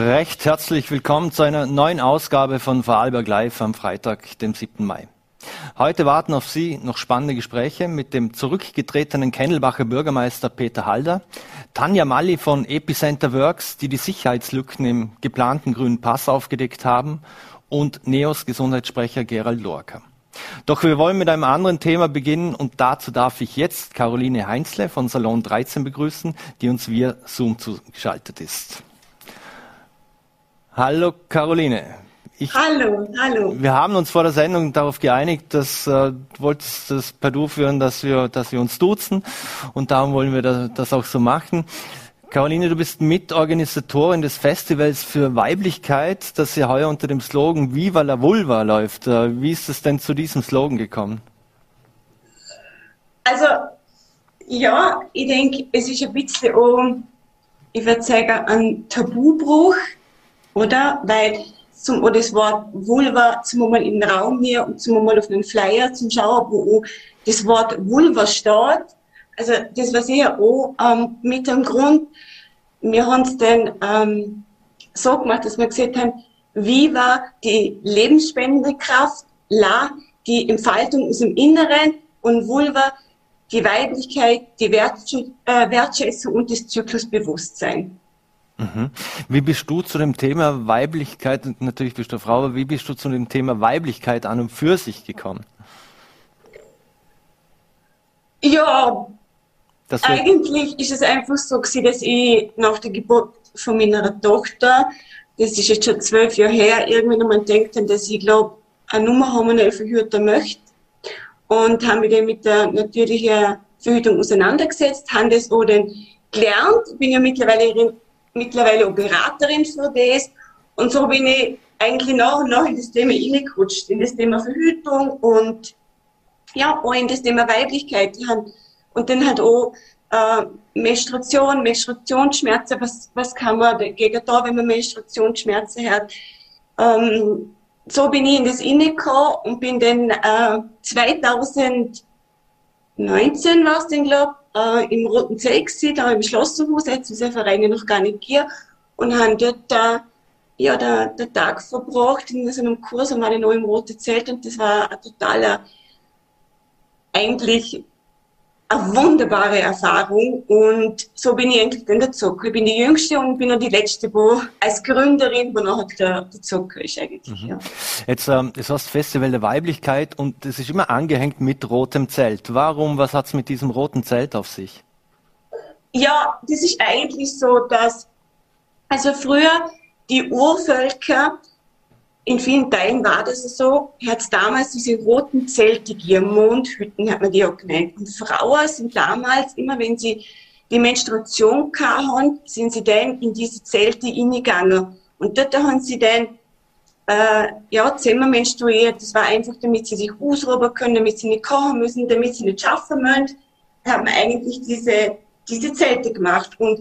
recht herzlich willkommen zu einer neuen Ausgabe von Vorarlberg Live am Freitag, dem 7. Mai. Heute warten auf Sie noch spannende Gespräche mit dem zurückgetretenen Kennelbacher Bürgermeister Peter Halder, Tanja Malli von Epicenter Works, die die Sicherheitslücken im geplanten grünen Pass aufgedeckt haben, und Neos Gesundheitssprecher Gerald Lorca. Doch wir wollen mit einem anderen Thema beginnen und dazu darf ich jetzt Caroline Heinzle von Salon 13 begrüßen, die uns via Zoom zugeschaltet ist. Hallo Caroline. Ich, hallo, hallo. Wir haben uns vor der Sendung darauf geeinigt, dass äh, du wolltest das Pardon führen, dass wir, dass wir uns duzen und darum wollen wir das, das auch so machen. Caroline, du bist Mitorganisatorin des Festivals für Weiblichkeit, das ja heuer unter dem Slogan Viva la Vulva läuft. Äh, wie ist es denn zu diesem Slogan gekommen? Also, ja, ich denke, es ist ein bisschen auch, ich würde sagen, ein Tabubruch, oder? Weil zum oder das Wort Vulva zum mal in den Raum hier und zum mal auf einen Flyer zum Schauen, wo das Wort Vulva steht also das war sehr auch ähm, mit dem Grund, wir haben es dann ähm, so gemacht, dass wir gesagt haben, wie war die lebensspendende Kraft, La, die Entfaltung aus dem Inneren und Vulva, die Weiblichkeit, die äh, Wertschätzung und das Zyklusbewusstsein. Mhm. Wie bist du zu dem Thema Weiblichkeit, und natürlich bist du Frau, aber wie bist du zu dem Thema Weiblichkeit an und für sich gekommen? Ja, eigentlich ist es einfach so gewesen, dass ich nach der Geburt von meiner Tochter, das ist jetzt schon zwölf Jahre her, irgendwann einmal denkt, dass ich glaube, eine Nummer haben wir verhüten möchte. Und haben mich dann mit der natürlichen Verhütung auseinandergesetzt, haben das auch dann gelernt. Ich bin ja mittlerweile, mittlerweile auch Beraterin für das. Und so bin ich eigentlich nach und nach in das Thema reingerutscht, in das Thema Verhütung und ja, auch in das Thema Weiblichkeit. Und dann halt auch äh, Menstruation, Menstruationsschmerzen, was, was kann man dagegen da, wenn man Menstruationsschmerzen hat. Ähm, so bin ich in das reingekommen und bin dann äh, 2019 war es dann, glaube äh, im Roten Zelt gewesen, da im Schlosserhaus, jetzt ist der Verein noch gar nicht hier, und haben dort äh, ja, der, der Tag verbracht in so einem Kurs und war dann noch im Roten Zelt und das war ein totaler, eigentlich eine wunderbare Erfahrung und so bin ich eigentlich dann der Zucker. Ich bin die Jüngste und bin auch die Letzte, wo als Gründerin, wo der Zucker ist eigentlich. Mhm. Ja. Jetzt, ähm, das heißt Festival der Weiblichkeit und das ist immer angehängt mit rotem Zelt. Warum, was hat's mit diesem roten Zelt auf sich? Ja, das ist eigentlich so, dass, also früher die Urvölker in vielen Teilen war das so, hat damals diese roten Zelte gegeben, Mondhütten hat man die auch genannt. Und Frauen sind damals, immer wenn sie die Menstruation hatten, sind sie dann in diese Zelte hineingegangen. Und dort haben sie dann äh, ja, Zimmer menstruiert. Das war einfach, damit sie sich ausruhen können, damit sie nicht kochen müssen, damit sie nicht schaffen müssen. Da haben eigentlich diese, diese Zelte gemacht. Und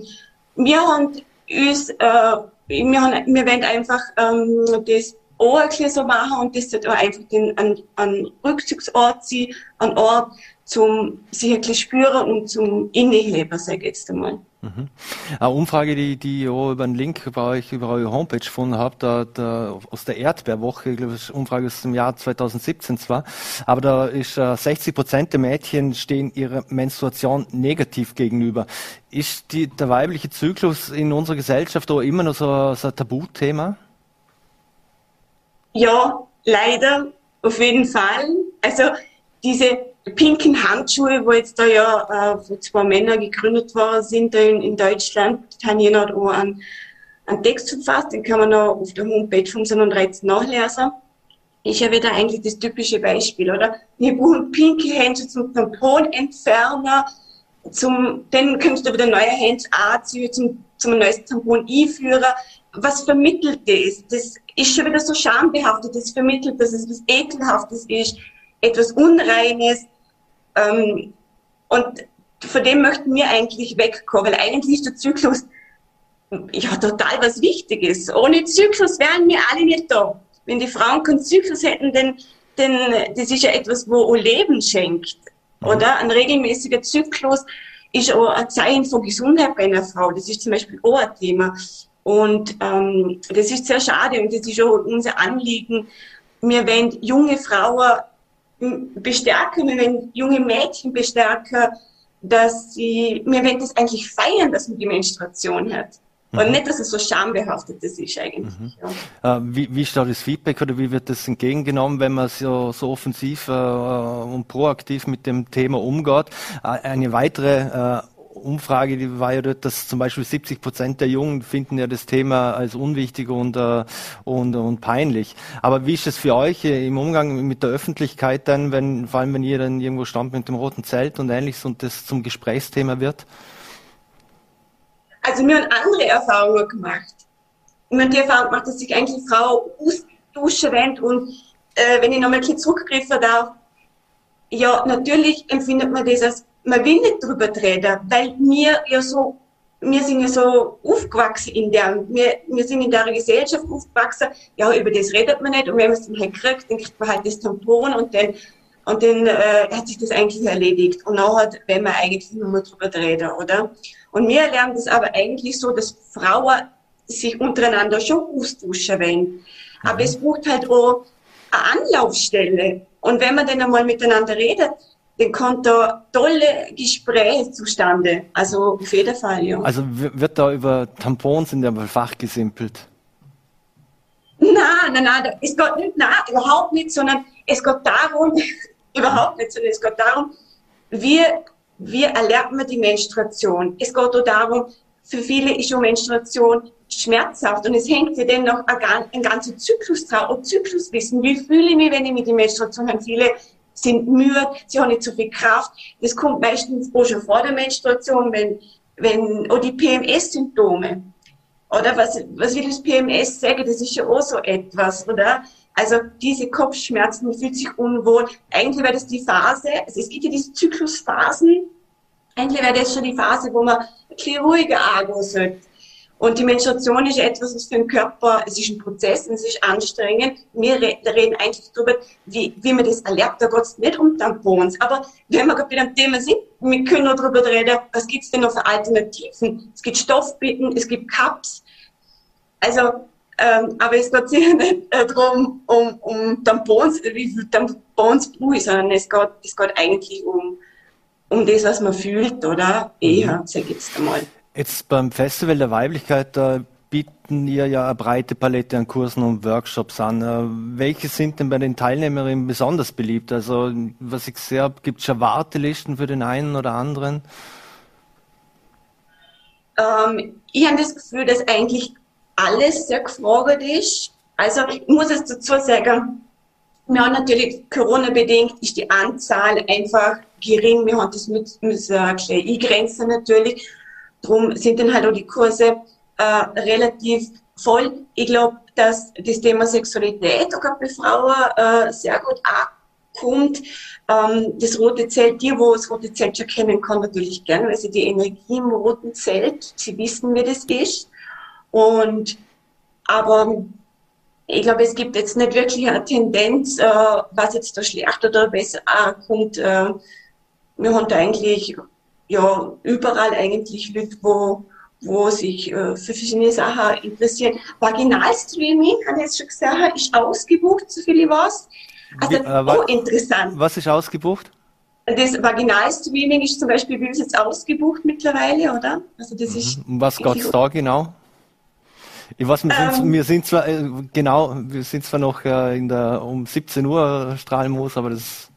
wir haben uns, äh, wir, haben, wir wollen einfach ähm, das auch so machen und das sollte einfach den, an, an Rückzugsort sein, an Ort zum sich wirklich spüren und zum Inneheben, sage ich jetzt einmal. Mhm. Eine Umfrage, die, die ich auch über einen Link bei euch, über eure Homepage gefunden habe, da, da, aus der Erdbeerwoche, ich glaube, das Umfrage aus dem Jahr 2017 zwar, aber da ist äh, 60 Prozent der Mädchen stehen ihrer Menstruation negativ gegenüber. Ist die, der weibliche Zyklus in unserer Gesellschaft auch immer noch so, so ein Tabuthema? Ja, leider, auf jeden Fall. Also diese pinken Handschuhe, wo jetzt da ja äh, von zwei Männern gegründet worden sind in, in Deutschland, haben hier noch einen, einen Text verfasst, den kann man noch auf der Homepage vom 13 nachlesen. Ist ja wieder eigentlich das typische Beispiel, oder? Wir brauchen pinke Handschuhe zum Tamponentferner, zum, dann kannst du wieder neue Handschuhe anziehen, zum, zum neues Tampon einführen. Was vermittelt das? Das ist schon wieder so schambehaftet, das vermittelt, dass es was Ekelhaftes ist, etwas Unreines. Ähm, und von dem möchten wir eigentlich wegkommen, weil eigentlich ist der Zyklus ja total was Wichtiges. Ohne Zyklus wären wir alle nicht da. Wenn die Frauen keinen Zyklus hätten, dann, dann das ist ja etwas, wo Leben schenkt. Mhm. Oder? Ein regelmäßiger Zyklus ist auch ein Zeichen von Gesundheit bei einer Frau. Das ist zum Beispiel auch ein Thema. Und ähm, das ist sehr schade und das ist auch unser Anliegen. Wir wollen junge Frauen bestärken, wir wollen junge Mädchen bestärken, dass sie, wir wollen das eigentlich feiern, dass man die Menstruation hat. Und mhm. nicht, dass es so schambehaftet ist eigentlich. Mhm. Ja. Äh, wie, wie steht das Feedback oder wie wird das entgegengenommen, wenn man so, so offensiv äh, und proaktiv mit dem Thema umgeht? Äh, eine weitere äh, Umfrage, die war ja dort, dass zum Beispiel 70 Prozent der Jungen finden ja das Thema als unwichtig und, äh, und, und peinlich. Aber wie ist es für euch äh, im Umgang mit der Öffentlichkeit dann, wenn, vor allem wenn ihr dann irgendwo stand mit dem roten Zelt und ähnliches und das zum Gesprächsthema wird? Also wir haben andere Erfahrungen gemacht. Wir haben die Erfahrung gemacht, dass sich eigentlich Frau duschen wendet und äh, wenn ich nochmal zurückgreifen darf, ja, natürlich empfindet man das als man will nicht drüber reden, weil wir ja so, wir sind ja so aufgewachsen in der, wir, wir sind in der Gesellschaft aufgewachsen, ja, über das redet man nicht und wenn man es dann halt kriegt, dann kriegt man halt das Tampon und dann, und dann äh, hat sich das eigentlich erledigt. Und nachher, wenn man eigentlich nur mal drüber reden, oder? Und wir lernen das aber eigentlich so, dass Frauen sich untereinander schon austauschen wollen. Aber mhm. es braucht halt auch eine Anlaufstelle. Und wenn man dann einmal miteinander redet, dann kommt da tolle Gespräche zustande. Also auf jeden Fall, ja. Also wird da über Tampons in der Fach gesimpelt? Nein, nein, nein, es geht nicht, nein, überhaupt nicht, sondern es geht darum, überhaupt nicht, sondern es geht darum, wie, wie erlernt man die Menstruation? Es geht auch darum, für viele ist schon Menstruation schmerzhaft und es hängt ja dann noch ein, ein ganzer Zyklus drauf, und Zykluswissen. Wie fühle ich mich, wenn ich mit der Menstruation habe? Viele sind müde, sie haben nicht so viel Kraft. Das kommt meistens auch schon vor der Menstruation, wenn, wenn, auch die PMS-Symptome. Oder was, was will das PMS sagen? Das ist ja auch so etwas, oder? Also diese Kopfschmerzen, man fühlt sich unwohl. Eigentlich wäre das die Phase, also es gibt ja diese Zyklusphasen. Eigentlich wäre das schon die Phase, wo man ein bisschen ruhiger angehen sollte. Und die Menstruation ist etwas, was für den Körper, es ist ein Prozess und es ist anstrengend. Wir reden eigentlich darüber, wie, wie man das erlebt. Da geht es nicht um Tampons. Aber wenn wir gerade bei dem Thema sind, wir können noch darüber reden, was gibt es denn noch für Alternativen? Es gibt Stoffbitten, es gibt Cups. Also, ähm, aber es geht sicher nicht äh, darum, um, um Tampons, wie viel Tampons brauche ich, sondern es geht, es geht eigentlich um, um das, was man fühlt, oder? Eher, sag ich jetzt einmal. Jetzt beim Festival der Weiblichkeit, da bieten ihr ja eine breite Palette an Kursen und Workshops an. Äh, welche sind denn bei den Teilnehmerinnen besonders beliebt? Also, was ich gesehen habe, gibt es schon Wartelisten für den einen oder anderen? Ähm, ich habe das Gefühl, dass eigentlich alles sehr gefragt ist. Also, ich muss es dazu sagen, wir haben natürlich Corona-bedingt ist die Anzahl einfach gering. Wir haben das mit, müssen eingrenzen natürlich. Darum sind dann halt auch die Kurse äh, relativ voll. Ich glaube, dass das Thema Sexualität auch bei Frauen äh, sehr gut ankommt. Ähm, das rote Zelt, die, wo das rote Zelt schon kennen, kann natürlich gerne, weil sie die Energie im roten Zelt, sie wissen, wie das ist. Und, aber ich glaube, es gibt jetzt nicht wirklich eine Tendenz, äh, was jetzt da schlecht oder besser ankommt. Äh, wir haben da eigentlich ja überall eigentlich Leute, wo, wo sich äh, für verschiedene Sachen interessieren. Vaginalstreaming, habe ich jetzt schon gesagt, ist ausgebucht, so viel ich weiß. Also, Wie, äh, oh, interessant. Was ist ausgebucht? Das Vaginalstreaming ist zum Beispiel bei uns jetzt ausgebucht mittlerweile, oder? Also das ist. Mhm. Was geht es da genau? Ich weiß, wir sind, ähm, wir sind zwar äh, genau, wir sind zwar noch äh, in der um 17 Uhr Strahlenmoos, aber das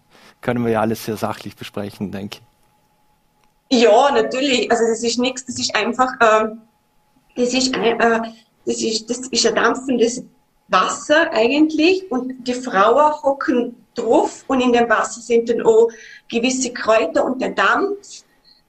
können wir ja alles sehr sachlich besprechen, denke ich. Ja, natürlich. Also das ist nichts, das ist einfach, äh, das ist ein, äh, das ist, das ist ein dampfendes Wasser eigentlich und die Frauen hocken drauf und in dem Wasser sind dann auch gewisse Kräuter und der Dampf.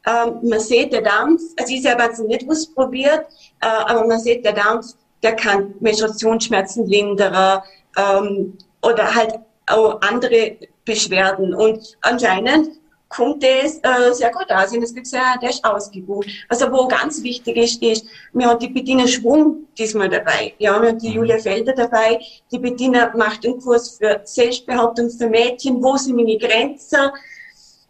Ähm, man sieht der Dampf, also ich selber habe es nicht ausprobiert, äh, aber man sieht der Dampf, der kann Menstruationsschmerzen lindern ähm, oder halt auch andere Beschwerden und anscheinend kommt das äh, sehr gut aus. Und es gibt sehr, der ist ausgebucht. Also wo ganz wichtig ist, ist, wir haben die Bettina Schwung diesmal dabei. Ja, wir haben die mhm. Julia Felder dabei. Die Bettina macht einen Kurs für Selbstbehauptung für Mädchen. Wo sind meine Grenzen?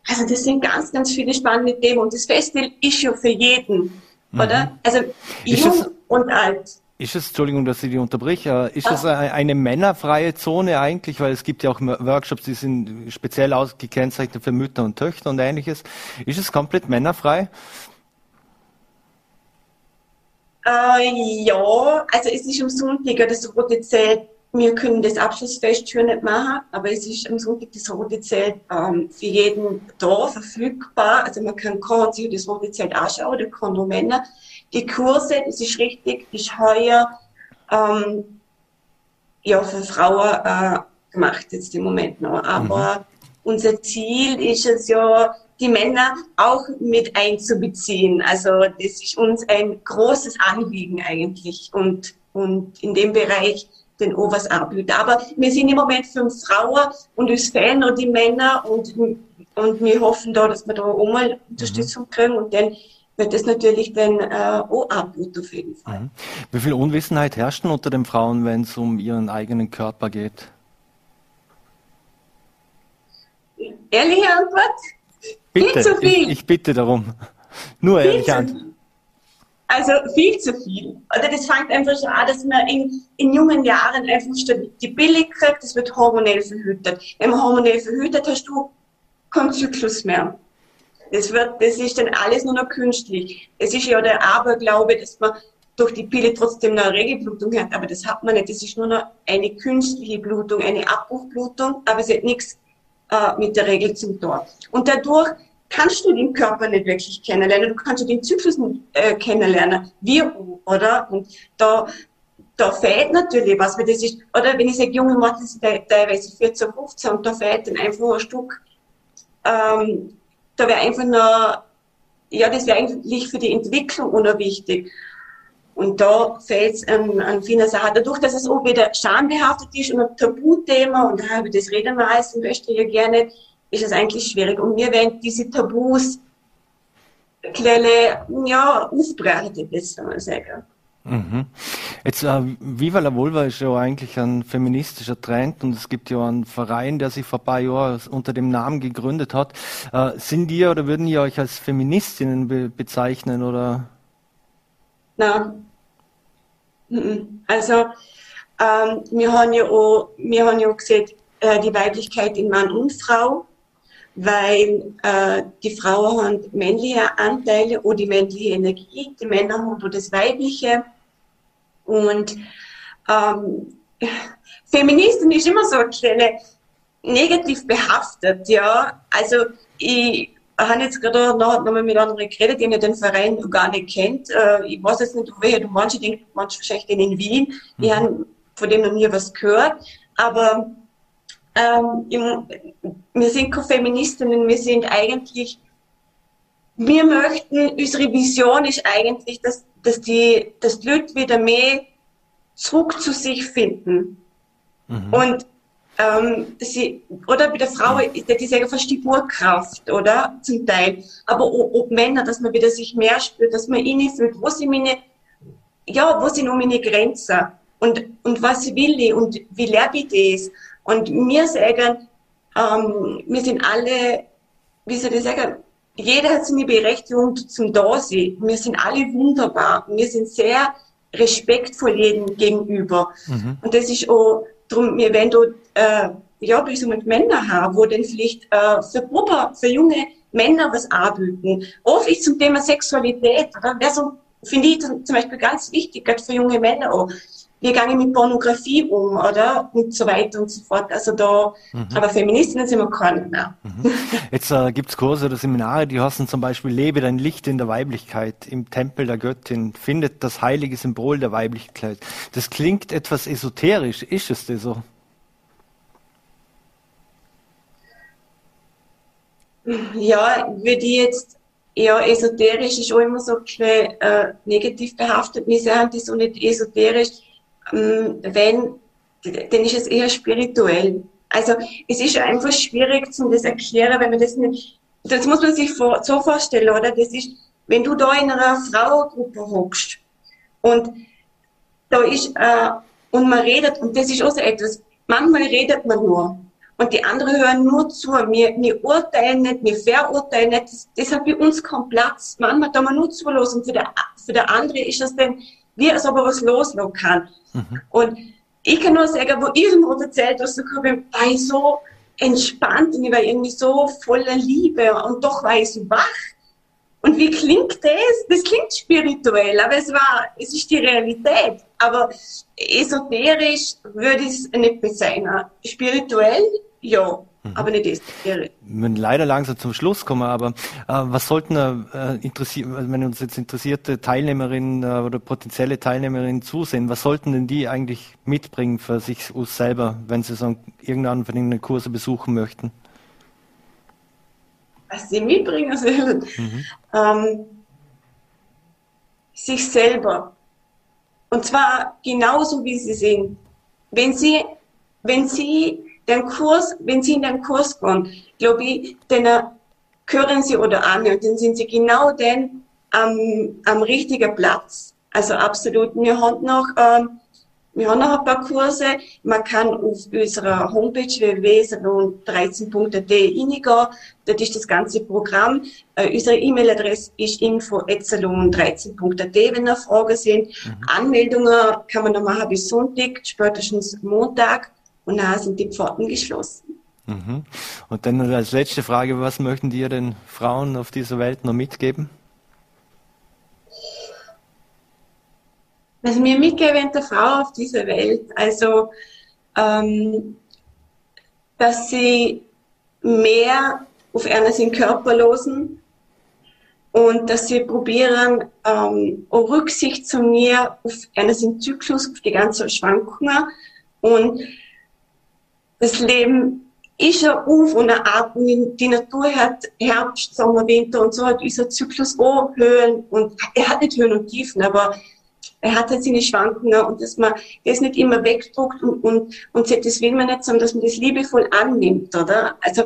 Also das sind ganz, ganz viele spannende Themen. Und das Festival ist ja für jeden, mhm. oder? Also jung und alt. Ist es, Entschuldigung, dass ich die unterbrich, ist es eine männerfreie Zone eigentlich? Weil es gibt ja auch Workshops, die sind speziell ausgekennzeichnet für Mütter und Töchter und ähnliches. Ist es komplett männerfrei? Äh, ja, also es ist am Sonntag das rote Zelt. Wir können das Abschlussfest schon nicht machen, aber es ist am Sonntag das rote Zelt ähm, für jeden da verfügbar. Also man kann und sich das rote Zelt anschauen, da kann nur Männer. Die Kurse, das ist richtig, ist heuer ähm, ja für Frauen äh, gemacht jetzt im Moment noch. Aber mhm. unser Ziel ist es ja, die Männer auch mit einzubeziehen. Also das ist uns ein großes Anliegen eigentlich und, und in dem Bereich den Overs anbieten. Aber wir sind im Moment fünf Frauen und es fehlen noch die Männer und, und wir hoffen da, dass wir da auch mal Unterstützung kriegen und dann wird das natürlich dann äh, auch anbieten auf jeden Fall. Mhm. Wie viel Unwissenheit herrscht unter den Frauen, wenn es um ihren eigenen Körper geht? Ehrliche Antwort? Bitte, viel zu viel. Ich, ich bitte darum. Nur ehrlich an. Also viel zu viel. Oder das fängt einfach schon an, dass man in, in jungen Jahren einfach die Billig kriegt, das wird hormonell verhütet. Wenn man hormonell verhütet, hast du keinen Zyklus mehr. Das wird, das ist dann alles nur noch künstlich. Es ist ja der Aberglaube, dass man durch die Pille trotzdem eine Regelblutung hat, aber das hat man nicht. Das ist nur noch eine künstliche Blutung, eine Abbruchblutung, aber es hat nichts äh, mit der Regel zum Tor. Und dadurch kannst du den Körper nicht wirklich kennenlernen, du kannst den Zyklus nicht äh, kennenlernen, wie oder? Und da, da fehlt natürlich was, weil das ist, oder wenn ich sage, junge Mädchen sind teilweise 14, 15 und da fehlt dann einfach ein Stück, ähm, da wäre einfach nur, ja, das wäre eigentlich für die Entwicklung unwichtig. Und da fällt es an, an vielen Sachen. Dadurch, dass es auch wieder schambehaftet ist und ein Tabuthema, und ich das reden wir heißen möchte ja gerne, ist es eigentlich schwierig. Und wir werden diese Tabus kleine, ja, aufbrechen, jetzt mal sagen. Mhm. Jetzt, äh, Viva la Vulva ist ja eigentlich ein feministischer Trend und es gibt ja einen Verein, der sich vor ein paar Jahren unter dem Namen gegründet hat. Äh, sind ihr oder würden ihr euch als Feministinnen be bezeichnen oder? Nein. Also, ähm, wir haben ja auch, wir haben ja auch gesehen, äh, die Weiblichkeit in Mann und Frau, weil äh, die Frauen haben männliche Anteile und die männliche Energie, die Männer haben das Weibliche. Und ähm, Feministen ist immer so eine Stelle negativ behaftet, ja. Also ich habe jetzt gerade noch, noch mal mit anderen geredet, die den Verein gar nicht kennt. Äh, ich weiß jetzt nicht, woher du manche denken, manche wahrscheinlich den in Wien. Mhm. Ich habe von dem noch nie was gehört. Aber ähm, wir sind keine Feministinnen, wir sind eigentlich, wir möchten, unsere Vision ist eigentlich, dass, dass die, dass die Leute wieder mehr zurück zu sich finden. Mhm. Und ähm, sie, oder bei der Frau ist ja diese fast die Urkraft, oder? Zum Teil. Aber ob Männer, dass man wieder sich mehr spürt, dass man inne fühlt, wo sind meine, ja, wo sind noch meine Grenzen? Und, und was will ich und wie lebe ich das? Und mir sagen, ähm, wir sind alle, wie soll ich sagen, jeder hat seine Berechtigung zum Dasein. Wir sind alle wunderbar. Wir sind sehr respektvoll jedem gegenüber. Mhm. Und das ist auch, Drum, wir werden dort, äh, ja, wie so mit Männern haben, wo dann vielleicht äh, für Puppe, für junge Männer was anbieten. Oft ist zum Thema Sexualität, oder? Wäre so, finde ich zum Beispiel ganz wichtig, gerade für junge Männer auch. Wir gehen mit Pornografie um, oder? Und so weiter und so fort. Also da, mhm. aber Feministinnen sind wir keine mehr. Mhm. Jetzt äh, gibt es Kurse oder Seminare, die heißen zum Beispiel Lebe dein Licht in der Weiblichkeit im Tempel der Göttin, findet das heilige Symbol der Weiblichkeit. Das klingt etwas esoterisch, ist es denn so? Ja, würde ich jetzt ja, esoterisch ist auch immer so schnell äh, negativ behaftet. Wir sagen das so nicht esoterisch. Ähm, wenn, dann ist es eher spirituell. Also es ist einfach schwierig zu das erklären, wenn man das nicht, das muss man sich vor, so vorstellen, oder? Das ist, wenn du da in einer Frauengruppe hockst und da ist, äh, und man redet, und das ist auch so etwas, manchmal redet man nur und die anderen hören nur zu. Wir, wir urteilen nicht, wir verurteilen nicht. Das, das hat bei uns keinen Platz. Manchmal da man nur zulassen. Und für der, für der andere ist das dann wie als ob er was loslassen kann. Mhm. Und ich kann nur sagen, wo ich ihm erzählt habe, war ich so entspannt und ich war irgendwie so voller Liebe und doch war ich so wach. Und wie klingt das? Das klingt spirituell, aber es war, es ist die Realität. Aber esoterisch würde ich es nicht bezeichnen. Spirituell, ja. Mhm. Aber nicht esoterisch. Wir müssen leider langsam zum Schluss kommen, aber äh, was sollten äh, interessieren, wenn uns jetzt interessierte Teilnehmerinnen äh, oder potenzielle Teilnehmerinnen zusehen, was sollten denn die eigentlich mitbringen für sich selber, wenn sie so irgendeinen von den Kurse besuchen möchten? Was sie mitbringen sollen? Mhm. Ähm, sich selber. Und zwar genauso, wie sie sind. Wenn sie, wenn sie den Kurs, wenn Sie in den Kurs gehen, glaube ich, dann hören Sie oder an und dann sind Sie genau den am, am richtigen Platz. Also absolut. Wir haben noch, ähm, wir haben noch ein paar Kurse. Man kann auf unserer Homepage www.salon13.at reingehen. Dort ist das ganze Programm. Äh, unsere E-Mail-Adresse ist info.salon13.at, wenn noch Fragen sind. Mhm. Anmeldungen kann man noch machen bis Sonntag, spätestens Montag und da sind die Pforten geschlossen. Mhm. Und dann als letzte Frage, was möchten dir den Frauen auf dieser Welt noch mitgeben? Was mir mitgeben der Frau auf dieser Welt, also ähm, dass sie mehr auf einer sind körperlosen und dass sie probieren, ähm, Rücksicht zu mir auf einen Zyklus, auf die ganzen Schwankungen und das Leben ist ja auf und ab. Die Natur hat Herbst, Sommer, Winter und so hat unser Zyklus auch Höhen und er hat nicht Höhen und Tiefen, aber er hat halt seine Schwankungen und dass man das nicht immer wegdruckt und, und, und das will man nicht, sondern dass man das liebevoll annimmt, oder? Also,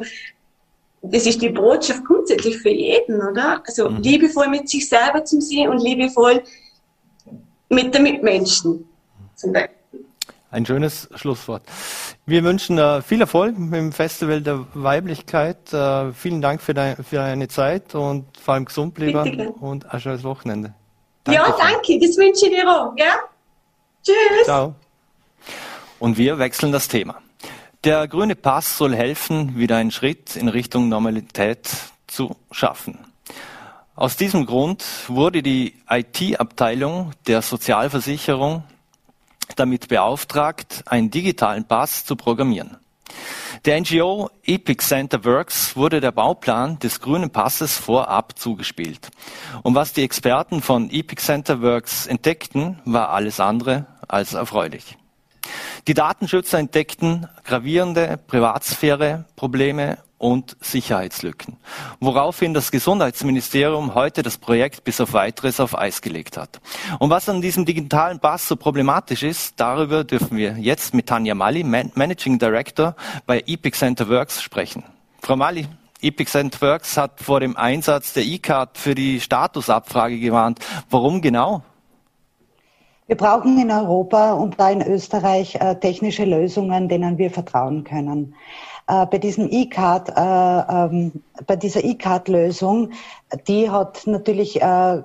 das ist die Botschaft grundsätzlich für jeden, oder? Also, mhm. liebevoll mit sich selber zu sehen und liebevoll mit den Mitmenschen. Zum Beispiel. Ein schönes Schlusswort. Wir wünschen äh, viel Erfolg mit dem Festival der Weiblichkeit. Äh, vielen Dank für, dein, für deine Zeit und vor allem gesund bleiben und ein schönes Wochenende. Danke ja, danke. Das wünsche ich dir auch. Ja? Tschüss. Ciao. Und wir wechseln das Thema. Der grüne Pass soll helfen, wieder einen Schritt in Richtung Normalität zu schaffen. Aus diesem Grund wurde die IT-Abteilung der Sozialversicherung damit beauftragt, einen digitalen Pass zu programmieren. Der NGO Epic Center Works wurde der Bauplan des grünen Passes vorab zugespielt. Und was die Experten von Epic Center Works entdeckten, war alles andere als erfreulich. Die Datenschützer entdeckten gravierende Privatsphäre-Probleme und Sicherheitslücken, woraufhin das Gesundheitsministerium heute das Projekt bis auf weiteres auf Eis gelegt hat. Und was an diesem digitalen Pass so problematisch ist, darüber dürfen wir jetzt mit Tanja Mali, Managing Director bei Epic Center Works, sprechen. Frau Mali, Epic Center Works hat vor dem Einsatz der E-Card für die Statusabfrage gewarnt. Warum genau? Wir brauchen in Europa und da in Österreich äh, technische Lösungen, denen wir vertrauen können. Äh, bei diesem E-Card, äh, ähm, bei dieser E-Card-Lösung, die hat natürlich äh,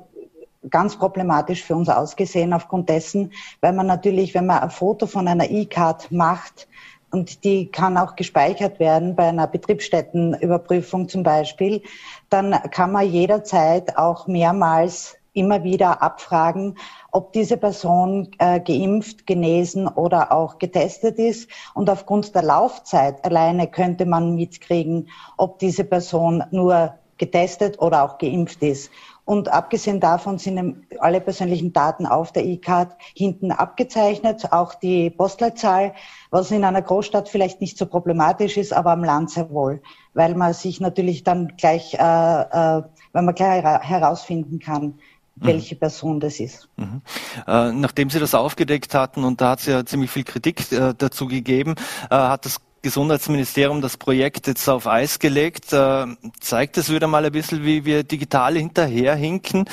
ganz problematisch für uns ausgesehen aufgrund dessen, weil man natürlich, wenn man ein Foto von einer E-Card macht, und die kann auch gespeichert werden bei einer Betriebsstättenüberprüfung zum Beispiel, dann kann man jederzeit auch mehrmals immer wieder abfragen, ob diese Person äh, geimpft, genesen oder auch getestet ist. Und aufgrund der Laufzeit alleine könnte man mitkriegen, ob diese Person nur getestet oder auch geimpft ist. Und abgesehen davon sind alle persönlichen Daten auf der E-Card hinten abgezeichnet, auch die Postleitzahl, was in einer Großstadt vielleicht nicht so problematisch ist, aber am Land sehr wohl, weil man sich natürlich dann gleich, äh, äh, wenn man gleich herausfinden kann, Mhm. welche Person das ist. Mhm. Äh, nachdem Sie das aufgedeckt hatten, und da hat es ja ziemlich viel Kritik äh, dazu gegeben, äh, hat das Gesundheitsministerium das Projekt jetzt auf Eis gelegt. Äh, zeigt es wieder mal ein bisschen, wie wir digital hinterherhinken,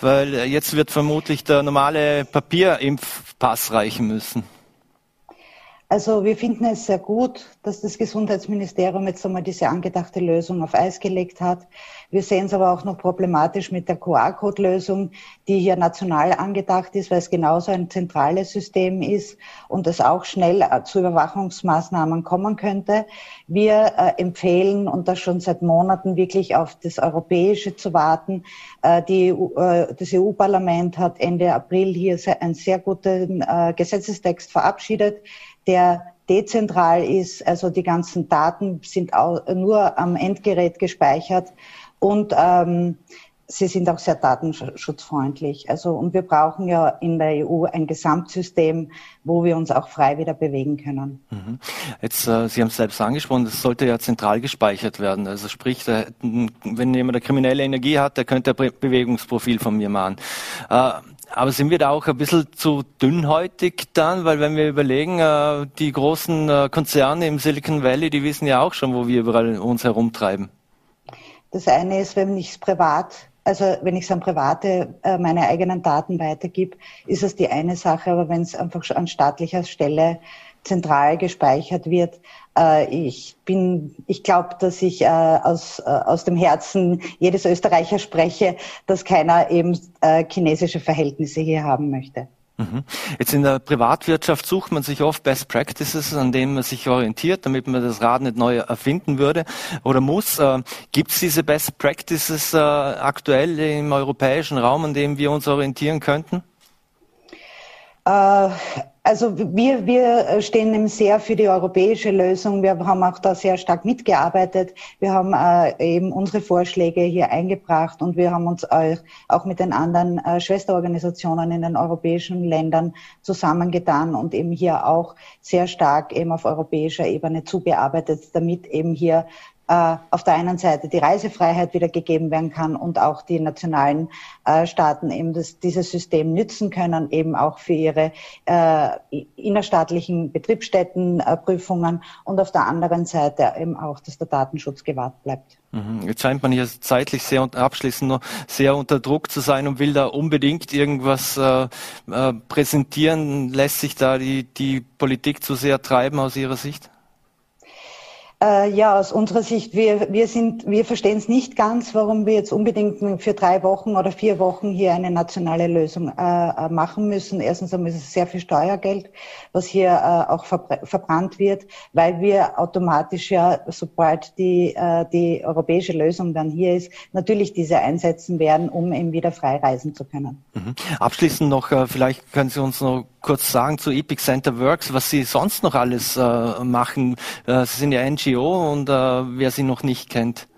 weil jetzt wird vermutlich der normale Papierimpfpass reichen müssen. Also wir finden es sehr gut, dass das Gesundheitsministerium jetzt einmal diese angedachte Lösung auf Eis gelegt hat. Wir sehen es aber auch noch problematisch mit der QR-Code-Lösung, die hier national angedacht ist, weil es genauso ein zentrales System ist und es auch schnell äh, zu Überwachungsmaßnahmen kommen könnte. Wir äh, empfehlen, und das schon seit Monaten, wirklich auf das Europäische zu warten. Äh, die, äh, das EU-Parlament hat Ende April hier einen sehr guten äh, Gesetzestext verabschiedet der dezentral ist. Also die ganzen Daten sind nur am Endgerät gespeichert und ähm, sie sind auch sehr datenschutzfreundlich. Also und wir brauchen ja in der EU ein Gesamtsystem, wo wir uns auch frei wieder bewegen können. Mhm. Jetzt, äh, Sie haben es selbst angesprochen, das sollte ja zentral gespeichert werden. Also sprich, da, wenn jemand eine kriminelle Energie hat, der könnte ein Bewegungsprofil von mir machen. Äh, aber sind wir da auch ein bisschen zu dünnhäutig dann? Weil wenn wir überlegen, äh, die großen äh, Konzerne im Silicon Valley, die wissen ja auch schon, wo wir überall uns herumtreiben. Das eine ist, wenn ich es privat, also wenn ich es an Private äh, meine eigenen Daten weitergib, ist es die eine Sache, aber wenn es einfach an staatlicher Stelle zentral gespeichert wird. Äh, ich bin, ich glaube, dass ich äh, aus, äh, aus dem Herzen jedes Österreicher spreche, dass keiner eben chinesische Verhältnisse hier haben möchte. Mhm. Jetzt in der Privatwirtschaft sucht man sich oft Best Practices, an denen man sich orientiert, damit man das Rad nicht neu erfinden würde oder muss. Gibt es diese Best Practices aktuell im europäischen Raum, an dem wir uns orientieren könnten? Also wir, wir stehen eben sehr für die europäische Lösung. Wir haben auch da sehr stark mitgearbeitet. Wir haben äh, eben unsere Vorschläge hier eingebracht und wir haben uns auch mit den anderen äh, Schwesterorganisationen in den europäischen Ländern zusammengetan und eben hier auch sehr stark eben auf europäischer Ebene zugearbeitet, damit eben hier äh, auf der einen Seite die Reisefreiheit wieder gegeben werden kann und auch die nationalen äh, Staaten eben das, dieses System nützen können, eben auch für ihre äh, innerstaatlichen Betriebsstättenprüfungen und auf der anderen Seite eben auch, dass der Datenschutz gewahrt bleibt. Mhm. Jetzt scheint man hier zeitlich sehr abschließend noch sehr unter Druck zu sein und will da unbedingt irgendwas äh, äh, präsentieren. Lässt sich da die, die Politik zu sehr treiben aus Ihrer Sicht? Äh, ja, aus unserer Sicht, wir, wir, sind, wir verstehen es nicht ganz, warum wir jetzt unbedingt für drei Wochen oder vier Wochen hier eine nationale Lösung äh, äh machen müssen. Erstens einmal ist es sehr viel Steuergeld, was hier äh, auch verbrannt wird, weil wir automatisch ja, sobald die, äh, die europäische Lösung dann hier ist, natürlich diese einsetzen werden, um eben wieder frei reisen zu können. Mhm. Abschließend noch, äh, vielleicht können Sie uns noch kurz sagen zu Epic Center Works, was Sie sonst noch alles äh, machen. Äh, Sie sind ja NGO und äh, wer Sie noch nicht kennt.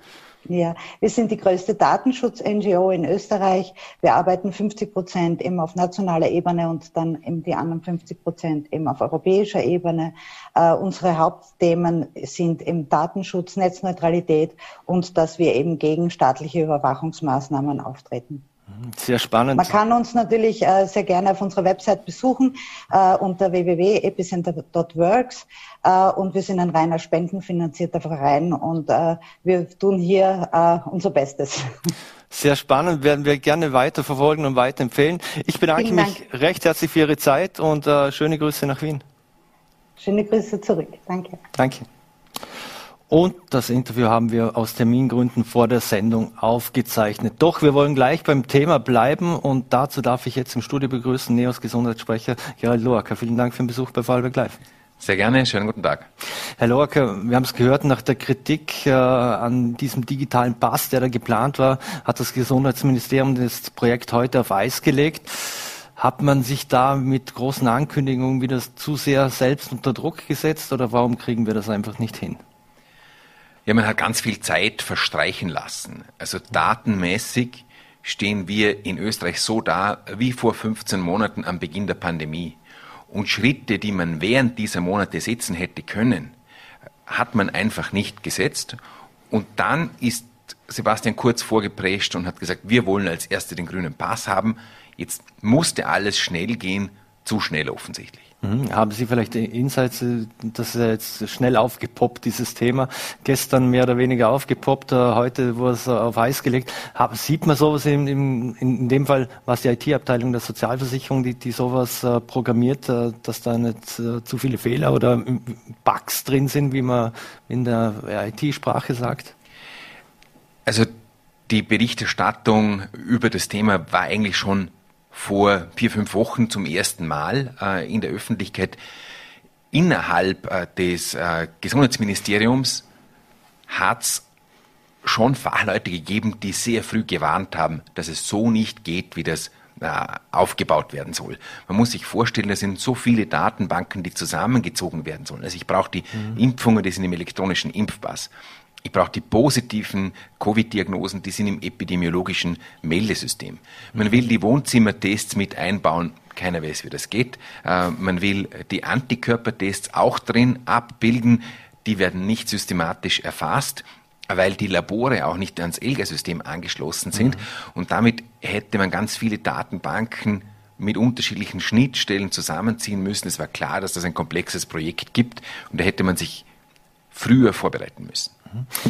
Ja, wir sind die größte Datenschutz-NGO in Österreich. Wir arbeiten 50 Prozent eben auf nationaler Ebene und dann eben die anderen 50 Prozent eben auf europäischer Ebene. Äh, unsere Hauptthemen sind eben Datenschutz, Netzneutralität und dass wir eben gegen staatliche Überwachungsmaßnahmen auftreten. Sehr spannend. Man kann uns natürlich äh, sehr gerne auf unserer Website besuchen äh, unter www.epicenter.works äh, und wir sind ein reiner spendenfinanzierter Verein und äh, wir tun hier äh, unser Bestes. Sehr spannend, werden wir gerne weiter verfolgen und weiterempfehlen. Ich bedanke mich recht herzlich für Ihre Zeit und äh, schöne Grüße nach Wien. Schöne Grüße zurück. Danke. Danke. Und das Interview haben wir aus Termingründen vor der Sendung aufgezeichnet. Doch wir wollen gleich beim Thema bleiben und dazu darf ich jetzt im Studio begrüßen Neos Gesundheitssprecher Gerald Loacker. Vielen Dank für den Besuch bei Vorarlberg Live. Sehr gerne, schönen guten Tag. Herr Loacker, wir haben es gehört, nach der Kritik äh, an diesem digitalen Pass, der da geplant war, hat das Gesundheitsministerium das Projekt heute auf Eis gelegt. Hat man sich da mit großen Ankündigungen wieder zu sehr selbst unter Druck gesetzt oder warum kriegen wir das einfach nicht hin? Ja, man hat ganz viel Zeit verstreichen lassen. Also datenmäßig stehen wir in Österreich so da wie vor 15 Monaten am Beginn der Pandemie. Und Schritte, die man während dieser Monate setzen hätte können, hat man einfach nicht gesetzt. Und dann ist Sebastian Kurz vorgeprescht und hat gesagt, wir wollen als Erste den grünen Pass haben. Jetzt musste alles schnell gehen zu schnell offensichtlich. Mhm. Haben Sie vielleicht Insights, äh, das ist ja jetzt schnell aufgepoppt, dieses Thema, gestern mehr oder weniger aufgepoppt, äh, heute wurde es auf Eis gelegt. Sieht man sowas in, in, in dem Fall, was die IT-Abteilung der Sozialversicherung, die, die sowas äh, programmiert, dass da nicht zu viele Fehler oder Bugs drin sind, wie man in der IT-Sprache sagt? Also die Berichterstattung über das Thema war eigentlich schon vor vier, fünf Wochen zum ersten Mal äh, in der Öffentlichkeit. Innerhalb äh, des äh, Gesundheitsministeriums hat es schon Fachleute gegeben, die sehr früh gewarnt haben, dass es so nicht geht, wie das äh, aufgebaut werden soll. Man muss sich vorstellen, da sind so viele Datenbanken, die zusammengezogen werden sollen. Also ich brauche die mhm. Impfungen, die sind im elektronischen Impfpass. Ich brauche die positiven Covid-Diagnosen, die sind im epidemiologischen Meldesystem. Man will die Wohnzimmertests mit einbauen, keiner weiß, wie das geht. Äh, man will die Antikörpertests auch drin abbilden, die werden nicht systematisch erfasst weil die Labore auch nicht ans ELGA-System angeschlossen sind. Mhm. Und damit hätte man ganz viele Datenbanken mit unterschiedlichen Schnittstellen zusammenziehen müssen. Es war klar, dass das ein komplexes Projekt gibt und da hätte man sich früher vorbereiten müssen.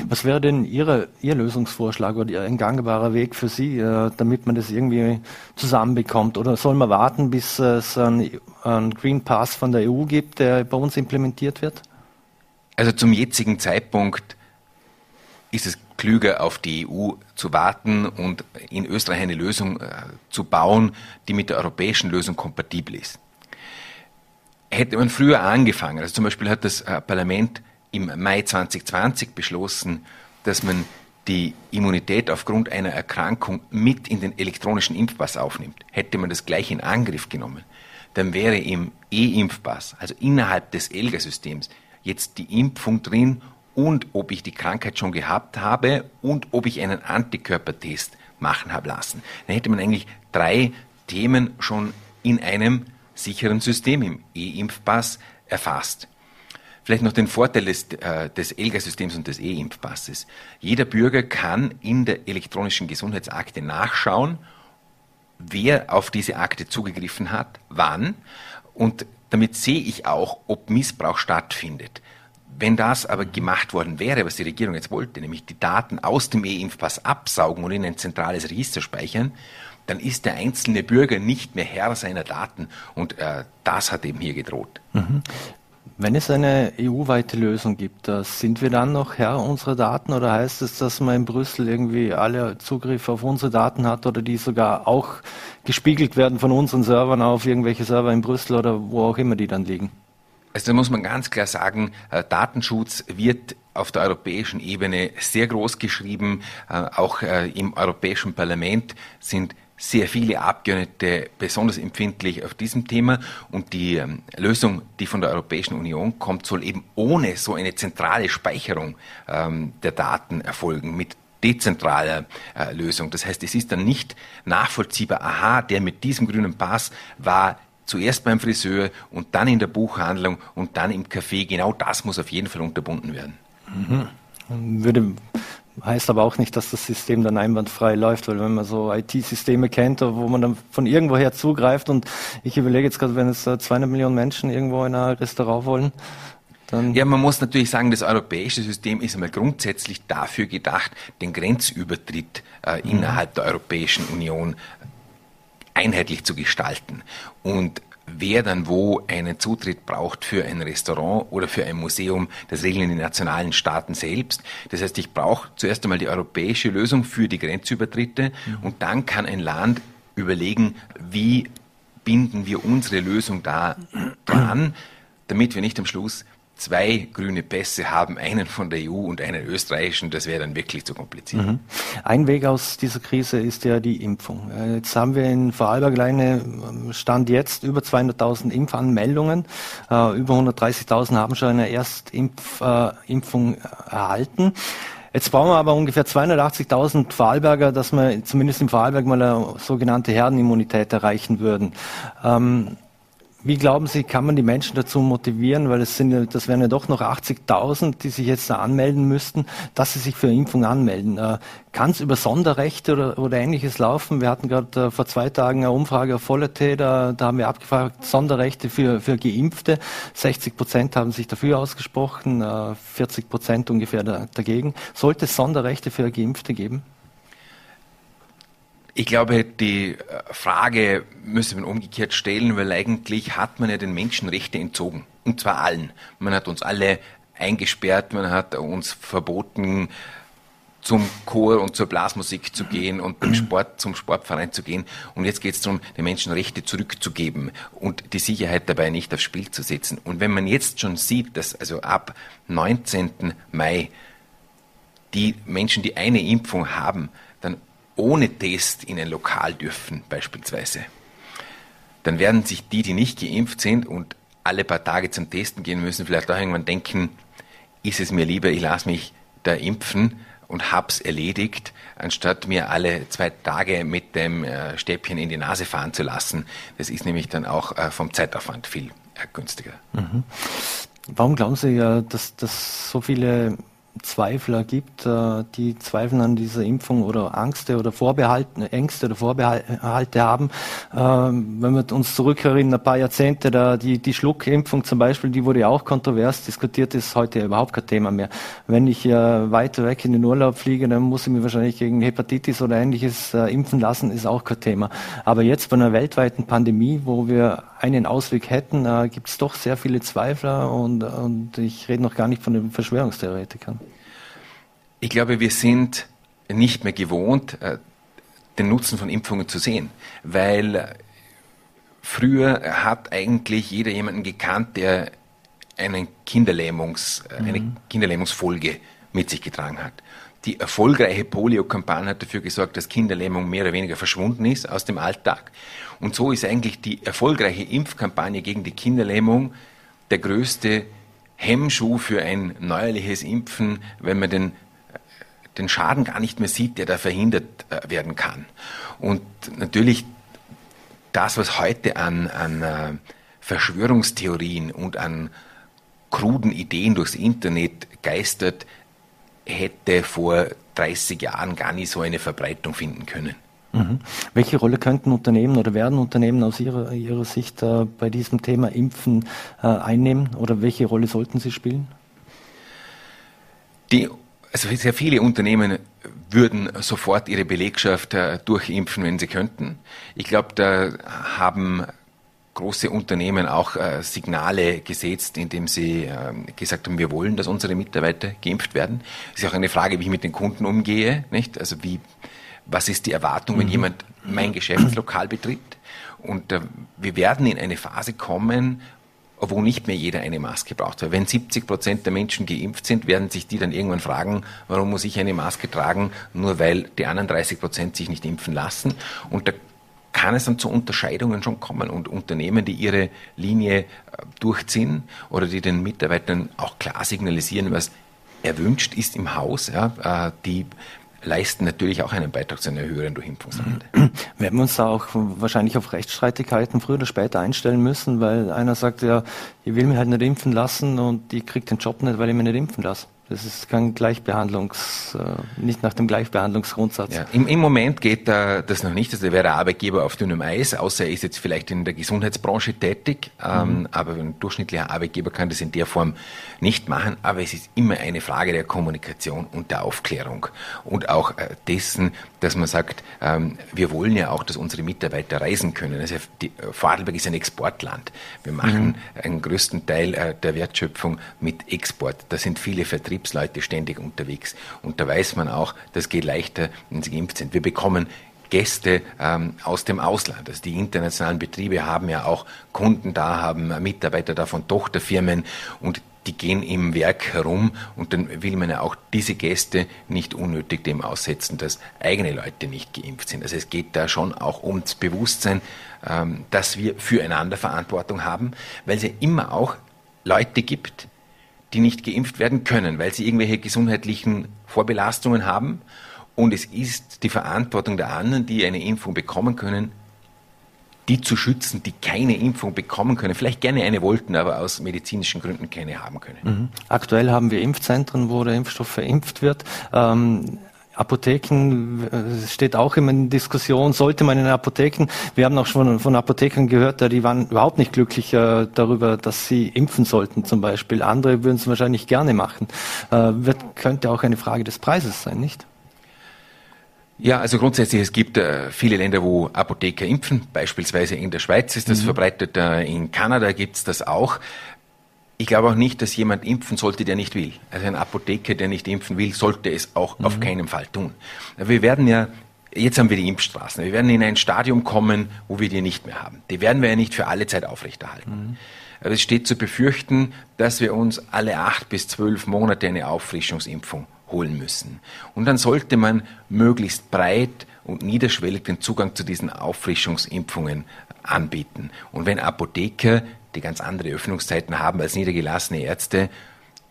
Was wäre denn Ihre, Ihr Lösungsvorschlag oder ein gangbarer Weg für Sie, äh, damit man das irgendwie zusammenbekommt? Oder soll man warten, bis es einen, einen Green Pass von der EU gibt, der bei uns implementiert wird? Also zum jetzigen Zeitpunkt ist es klüger, auf die EU zu warten und in Österreich eine Lösung äh, zu bauen, die mit der europäischen Lösung kompatibel ist. Hätte man früher angefangen, also zum Beispiel hat das äh, Parlament im Mai 2020 beschlossen, dass man die Immunität aufgrund einer Erkrankung mit in den elektronischen Impfpass aufnimmt. Hätte man das gleich in Angriff genommen, dann wäre im E-Impfpass, also innerhalb des ELGA-Systems, jetzt die Impfung drin und ob ich die Krankheit schon gehabt habe und ob ich einen Antikörpertest machen habe lassen. Dann hätte man eigentlich drei Themen schon in einem sicheren System im E-Impfpass erfasst. Vielleicht noch den Vorteil des, äh, des ELGA-Systems und des E-Impfpasses. Jeder Bürger kann in der elektronischen Gesundheitsakte nachschauen, wer auf diese Akte zugegriffen hat, wann. Und damit sehe ich auch, ob Missbrauch stattfindet. Wenn das aber gemacht worden wäre, was die Regierung jetzt wollte, nämlich die Daten aus dem E-Impfpass absaugen und in ein zentrales Register speichern, dann ist der einzelne Bürger nicht mehr Herr seiner Daten. Und äh, das hat eben hier gedroht. Mhm. Wenn es eine EU-weite Lösung gibt, sind wir dann noch Herr unserer Daten oder heißt es, dass man in Brüssel irgendwie alle Zugriff auf unsere Daten hat oder die sogar auch gespiegelt werden von unseren Servern auf irgendwelche Server in Brüssel oder wo auch immer die dann liegen? Also da muss man ganz klar sagen, äh, Datenschutz wird auf der europäischen Ebene sehr groß geschrieben. Äh, auch äh, im Europäischen Parlament sind sehr viele Abgeordnete besonders empfindlich auf diesem Thema und die ähm, Lösung, die von der Europäischen Union kommt, soll eben ohne so eine zentrale Speicherung ähm, der Daten erfolgen, mit dezentraler äh, Lösung. Das heißt, es ist dann nicht nachvollziehbar, aha, der mit diesem grünen Pass war zuerst beim Friseur und dann in der Buchhandlung und dann im Café. Genau das muss auf jeden Fall unterbunden werden. Mhm. Würde Heißt aber auch nicht, dass das System dann einwandfrei läuft, weil wenn man so IT-Systeme kennt, wo man dann von irgendwoher zugreift und ich überlege jetzt gerade, wenn es 200 Millionen Menschen irgendwo in ein Restaurant wollen, dann ja, man muss natürlich sagen, das europäische System ist einmal grundsätzlich dafür gedacht, den Grenzübertritt äh, mhm. innerhalb der Europäischen Union einheitlich zu gestalten. Und wer dann wo einen Zutritt braucht für ein Restaurant oder für ein Museum, das regeln die nationalen Staaten selbst. Das heißt, ich brauche zuerst einmal die europäische Lösung für die Grenzübertritte mhm. und dann kann ein Land überlegen, wie binden wir unsere Lösung da dran, damit wir nicht am Schluss zwei grüne Pässe haben, einen von der EU und einen österreichischen, das wäre dann wirklich zu kompliziert. Mhm. Ein Weg aus dieser Krise ist ja die Impfung. Äh, jetzt haben wir in Vorarlberg eine ähm, Stand jetzt über 200.000 Impfanmeldungen. Äh, über 130.000 haben schon eine Erstimpfung äh, erhalten. Jetzt brauchen wir aber ungefähr 280.000 Vorarlberger, dass wir zumindest im Vorarlberg mal eine sogenannte Herdenimmunität erreichen würden. Ähm, wie glauben Sie, kann man die Menschen dazu motivieren, weil es sind, das wären ja doch noch 80.000, die sich jetzt da anmelden müssten, dass sie sich für Impfung anmelden. Äh, kann es über Sonderrechte oder, oder Ähnliches laufen? Wir hatten gerade äh, vor zwei Tagen eine Umfrage auf Vollete, da, da haben wir abgefragt, Sonderrechte für, für Geimpfte. 60 Prozent haben sich dafür ausgesprochen, äh, 40 Prozent ungefähr da, dagegen. Sollte es Sonderrechte für Geimpfte geben? Ich glaube, die äh, Frage müsste man umgekehrt stellen, weil eigentlich hat man ja den Menschen Rechte entzogen. Und zwar allen. Man hat uns alle eingesperrt, man hat uns verboten, zum Chor und zur Blasmusik zu gehen und zum Sport, zum Sportverein zu gehen. Und jetzt geht es darum, den Menschen Rechte zurückzugeben und die Sicherheit dabei nicht aufs Spiel zu setzen. Und wenn man jetzt schon sieht, dass also ab 19. Mai die Menschen, die eine Impfung haben, ohne Test in ein Lokal dürfen, beispielsweise, dann werden sich die, die nicht geimpft sind und alle paar Tage zum Testen gehen müssen, vielleicht auch irgendwann denken, ist es mir lieber, ich lasse mich da impfen und hab's erledigt, anstatt mir alle zwei Tage mit dem äh, Stäbchen in die Nase fahren zu lassen. Das ist nämlich dann auch äh, vom Zeitaufwand viel äh, günstiger. Mhm. Warum glauben Sie, dass, dass so viele Zweifler gibt, äh, die zweifeln an dieser Impfung oder Angst oder Vorbehalte, Ängste oder Vorbehalte haben. Ähm, wenn wir uns zurückerinnern, ein paar Jahrzehnte, da die, die Schluckimpfung zum Beispiel, die wurde ja auch kontrovers diskutiert, ist heute überhaupt kein Thema mehr. Wenn ich äh, weiter weg in den Urlaub fliege, dann muss ich mir wahrscheinlich gegen Hepatitis oder ähnliches äh, impfen lassen, ist auch kein Thema. Aber jetzt bei einer weltweiten Pandemie, wo wir einen Ausweg hätten, gibt es doch sehr viele Zweifler und, und ich rede noch gar nicht von den Verschwörungstheoretikern. Ich glaube, wir sind nicht mehr gewohnt, äh, den Nutzen von Impfungen zu sehen, weil äh, früher hat eigentlich jeder jemanden gekannt, der Kinderlähmungs, äh, mhm. eine Kinderlähmungsfolge mit sich getragen hat. Die erfolgreiche Polio-Kampagne hat dafür gesorgt, dass Kinderlähmung mehr oder weniger verschwunden ist aus dem Alltag. Und so ist eigentlich die erfolgreiche Impfkampagne gegen die Kinderlähmung der größte Hemmschuh für ein neuerliches Impfen, wenn man den den Schaden gar nicht mehr sieht, der da verhindert äh, werden kann. Und natürlich das, was heute an, an äh, Verschwörungstheorien und an kruden Ideen durchs Internet geistert, hätte vor 30 Jahren gar nicht so eine Verbreitung finden können. Mhm. Welche Rolle könnten Unternehmen oder werden Unternehmen aus Ihrer, Ihrer Sicht äh, bei diesem Thema Impfen äh, einnehmen oder welche Rolle sollten sie spielen? Die also sehr viele Unternehmen würden sofort ihre Belegschaft äh, durchimpfen, wenn sie könnten. Ich glaube, da haben große Unternehmen auch äh, Signale gesetzt, indem sie äh, gesagt haben, wir wollen, dass unsere Mitarbeiter geimpft werden. Es ist auch eine Frage, wie ich mit den Kunden umgehe, nicht? Also wie, was ist die Erwartung, wenn mhm. jemand mein Geschäftslokal betritt? Und äh, wir werden in eine Phase kommen, wo nicht mehr jeder eine Maske braucht. Weil wenn 70 Prozent der Menschen geimpft sind, werden sich die dann irgendwann fragen, warum muss ich eine Maske tragen, nur weil die anderen 30 Prozent sich nicht impfen lassen. Und da kann es dann zu Unterscheidungen schon kommen und Unternehmen, die ihre Linie äh, durchziehen oder die den Mitarbeitern auch klar signalisieren, was erwünscht ist im Haus, ja, äh, die leisten natürlich auch einen Beitrag zu einer höheren Durchimpfungsrate. Werden wir uns da auch wahrscheinlich auf Rechtsstreitigkeiten früher oder später einstellen müssen, weil einer sagt, ja, ich will mich halt nicht impfen lassen und ich kriege den Job nicht, weil ich mich nicht impfen lasse. Das ist kein Gleichbehandlungs, äh, nicht nach dem Gleichbehandlungsgrundsatz. Ja, im, im, Moment geht äh, das noch nicht. Also da wäre der Arbeitgeber auf dünnem Eis, außer er ist jetzt vielleicht in der Gesundheitsbranche tätig. Ähm, mhm. Aber ein durchschnittlicher Arbeitgeber kann das in der Form nicht machen. Aber es ist immer eine Frage der Kommunikation und der Aufklärung und auch äh, dessen, dass man sagt, ähm, wir wollen ja auch, dass unsere Mitarbeiter reisen können. Also die, Vorarlberg ist ein Exportland. Wir machen mhm. einen größten Teil äh, der Wertschöpfung mit Export. Da sind viele Vertriebsleute ständig unterwegs. Und da weiß man auch, das geht leichter, wenn sie geimpft sind. Wir bekommen Gäste ähm, aus dem Ausland. Also die internationalen Betriebe haben ja auch Kunden da, haben Mitarbeiter da von Tochterfirmen und die gehen im Werk herum und dann will man ja auch diese Gäste nicht unnötig dem aussetzen, dass eigene Leute nicht geimpft sind. Also es geht da schon auch ums Bewusstsein, ähm, dass wir füreinander Verantwortung haben, weil es ja immer auch Leute gibt, die nicht geimpft werden können, weil sie irgendwelche gesundheitlichen Vorbelastungen haben. Und es ist die Verantwortung der anderen, die eine Impfung bekommen können, die zu schützen, die keine Impfung bekommen können, vielleicht gerne eine wollten, aber aus medizinischen Gründen keine haben können. Mhm. Aktuell haben wir Impfzentren, wo der Impfstoff verimpft wird. Ähm, Apotheken äh, steht auch immer in Diskussion, sollte man in Apotheken, wir haben auch schon von Apothekern gehört, die waren überhaupt nicht glücklich äh, darüber, dass sie impfen sollten zum Beispiel. Andere würden es wahrscheinlich gerne machen. Äh, wird, könnte auch eine Frage des Preises sein, nicht? Ja, also grundsätzlich, es gibt äh, viele Länder, wo Apotheker impfen. Beispielsweise in der Schweiz ist das mhm. verbreitet, äh, in Kanada gibt's das auch. Ich glaube auch nicht, dass jemand impfen sollte, der nicht will. Also ein Apotheker, der nicht impfen will, sollte es auch mhm. auf keinen Fall tun. Wir werden ja Jetzt haben wir die Impfstraßen. Wir werden in ein Stadium kommen, wo wir die nicht mehr haben. Die werden wir ja nicht für alle Zeit aufrechterhalten. Mhm. Aber es steht zu befürchten, dass wir uns alle acht bis zwölf Monate eine Auffrischungsimpfung holen müssen. Und dann sollte man möglichst breit und niederschwellig den Zugang zu diesen Auffrischungsimpfungen anbieten. Und wenn Apotheker die ganz andere Öffnungszeiten haben als niedergelassene Ärzte,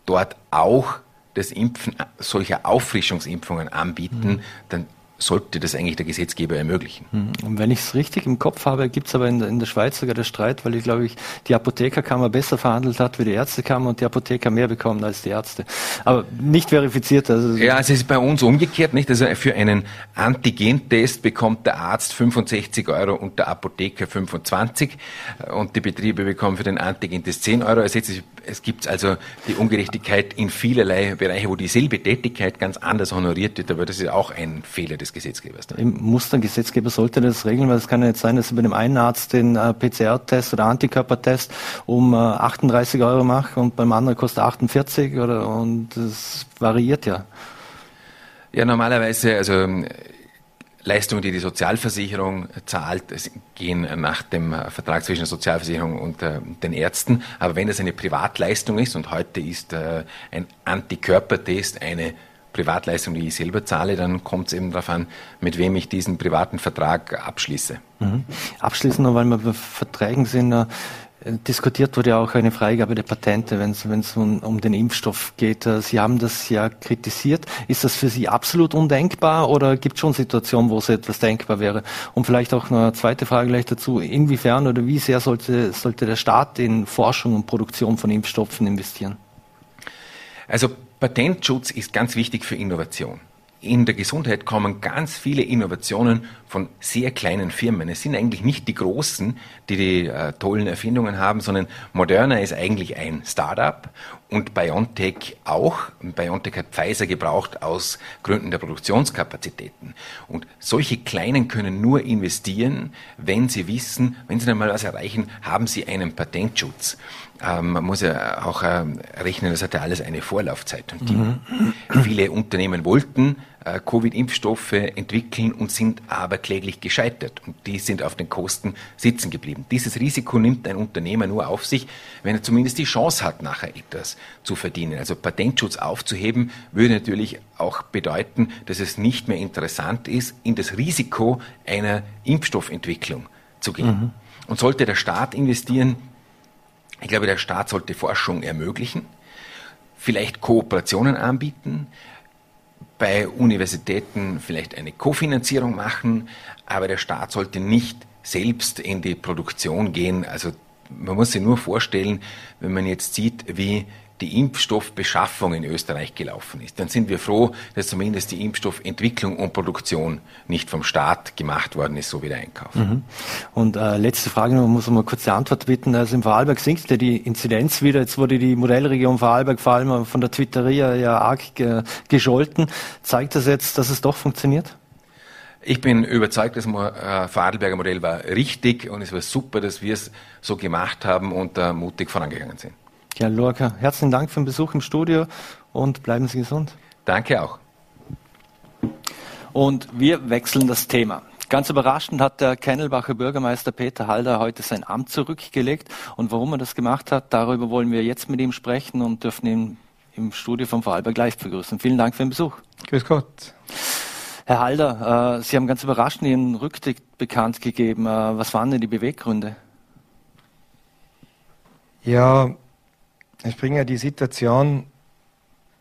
dort auch das Impfen solcher Auffrischungsimpfungen anbieten, mhm. dann sollte das eigentlich der Gesetzgeber ermöglichen. Hm. Und wenn ich es richtig im Kopf habe, gibt es aber in der, in der, Schweiz sogar den Streit, weil ich glaube ich die Apothekerkammer besser verhandelt hat wie die Ärztekammer und die Apotheker mehr bekommen als die Ärzte. Aber nicht verifiziert. Also ja, also es ist bei uns umgekehrt, nicht? Also für einen Antigentest bekommt der Arzt 65 Euro und der Apotheker 25 und die Betriebe bekommen für den Antigentest 10 Euro. Also jetzt, es gibt also die Ungerechtigkeit in vielerlei Bereiche, wo dieselbe Tätigkeit ganz anders honoriert wird, aber das ist auch ein Fehler des Gesetzgebers. Im Mustergesetzgeber sollte das regeln, weil es kann ja jetzt sein, dass ich bei dem einen Arzt den äh, PCR-Test oder Antikörpertest um äh, 38 Euro mache und beim anderen kostet 48 oder und das variiert ja. Ja, normalerweise, also Leistungen, die die Sozialversicherung zahlt, gehen nach dem Vertrag zwischen der Sozialversicherung und äh, den Ärzten. Aber wenn es eine Privatleistung ist, und heute ist äh, ein Antikörpertest eine Privatleistung, die ich selber zahle, dann kommt es eben darauf an, mit wem ich diesen privaten Vertrag abschließe. Mhm. Abschließend weil wir bei Verträgen sind, äh, diskutiert wurde ja auch eine Freigabe der Patente, wenn es um, um, den Impfstoff geht. Äh, Sie haben das ja kritisiert. Ist das für Sie absolut undenkbar oder gibt es schon Situationen, wo es etwas denkbar wäre? Und vielleicht auch eine zweite Frage gleich dazu. Inwiefern oder wie sehr sollte, sollte der Staat in Forschung und Produktion von Impfstoffen investieren? Also Patentschutz ist ganz wichtig für Innovation. In der Gesundheit kommen ganz viele Innovationen von sehr kleinen Firmen. Es sind eigentlich nicht die Großen, die die äh, tollen Erfindungen haben, sondern Moderna ist eigentlich ein Startup und BioNTech auch. BioNTech hat Pfizer gebraucht aus Gründen der Produktionskapazitäten. Und solche Kleinen können nur investieren, wenn sie wissen, wenn sie dann mal was erreichen, haben sie einen Patentschutz. Ähm, man muss ja auch äh, rechnen, das hat ja alles eine Vorlaufzeit. Und die, mhm. viele Unternehmen wollten äh, Covid-Impfstoffe entwickeln und sind aber kläglich gescheitert. Und die sind auf den Kosten sitzen geblieben. Dieses Risiko nimmt ein Unternehmer nur auf sich, wenn er zumindest die Chance hat, nachher etwas zu verdienen. Also Patentschutz aufzuheben, würde natürlich auch bedeuten, dass es nicht mehr interessant ist, in das Risiko einer Impfstoffentwicklung zu gehen. Mhm. Und sollte der Staat investieren, ich glaube, der Staat sollte Forschung ermöglichen, vielleicht Kooperationen anbieten, bei Universitäten vielleicht eine Kofinanzierung machen, aber der Staat sollte nicht selbst in die Produktion gehen. Also man muss sich nur vorstellen, wenn man jetzt sieht, wie die Impfstoffbeschaffung in Österreich gelaufen ist, dann sind wir froh, dass zumindest die Impfstoffentwicklung und Produktion nicht vom Staat gemacht worden ist, so wie der Einkauf. Mhm. Und äh, letzte Frage, man muss mal kurz die Antwort bitten. Also im Vorarlberg sinkt ja die Inzidenz wieder. Jetzt wurde die Modellregion Vorarlberg vor allem von der Twitteria ja arg ge gescholten. Zeigt das jetzt, dass es doch funktioniert? Ich bin überzeugt, das äh, Vorarlberger Modell war richtig und es war super, dass wir es so gemacht haben und äh, mutig vorangegangen sind. Ja, Lorca, herzlichen Dank für den Besuch im Studio und bleiben Sie gesund. Danke auch. Und wir wechseln das Thema. Ganz überraschend hat der Kennelbacher Bürgermeister Peter Halder heute sein Amt zurückgelegt. Und warum er das gemacht hat, darüber wollen wir jetzt mit ihm sprechen und dürfen ihn im Studio von Vorarlberg live begrüßen. Vielen Dank für den Besuch. Grüß Gott. Herr Halder, äh, Sie haben ganz überraschend Ihren Rücktritt bekannt gegeben. Äh, was waren denn die Beweggründe? Ja, ich bringe die Situation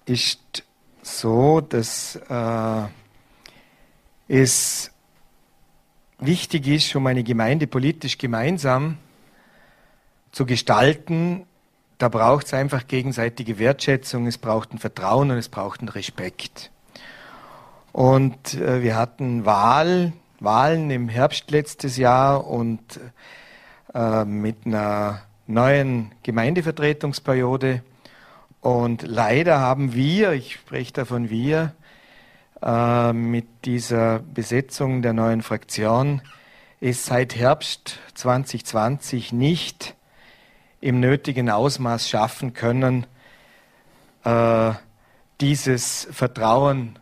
ist so, dass äh, es wichtig ist, um eine Gemeinde politisch gemeinsam zu gestalten, da braucht es einfach gegenseitige Wertschätzung, es braucht ein Vertrauen und es braucht einen Respekt. Und äh, wir hatten Wahl, Wahlen im Herbst letztes Jahr und äh, mit einer neuen Gemeindevertretungsperiode. Und leider haben wir, ich spreche davon wir, äh, mit dieser Besetzung der neuen Fraktion es seit Herbst 2020 nicht im nötigen Ausmaß schaffen können, äh, dieses Vertrauen,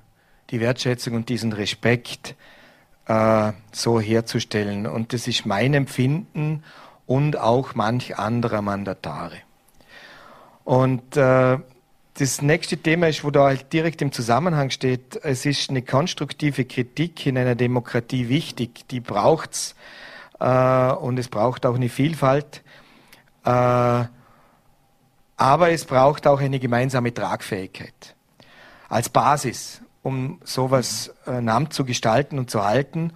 die Wertschätzung und diesen Respekt äh, so herzustellen. Und das ist mein Empfinden und auch manch anderer Mandatare. Und äh, das nächste Thema ist, wo da halt direkt im Zusammenhang steht, es ist eine konstruktive Kritik in einer Demokratie wichtig. Die braucht's äh, und es braucht auch eine Vielfalt. Äh, aber es braucht auch eine gemeinsame Tragfähigkeit als Basis, um sowas äh, Amt zu gestalten und zu halten.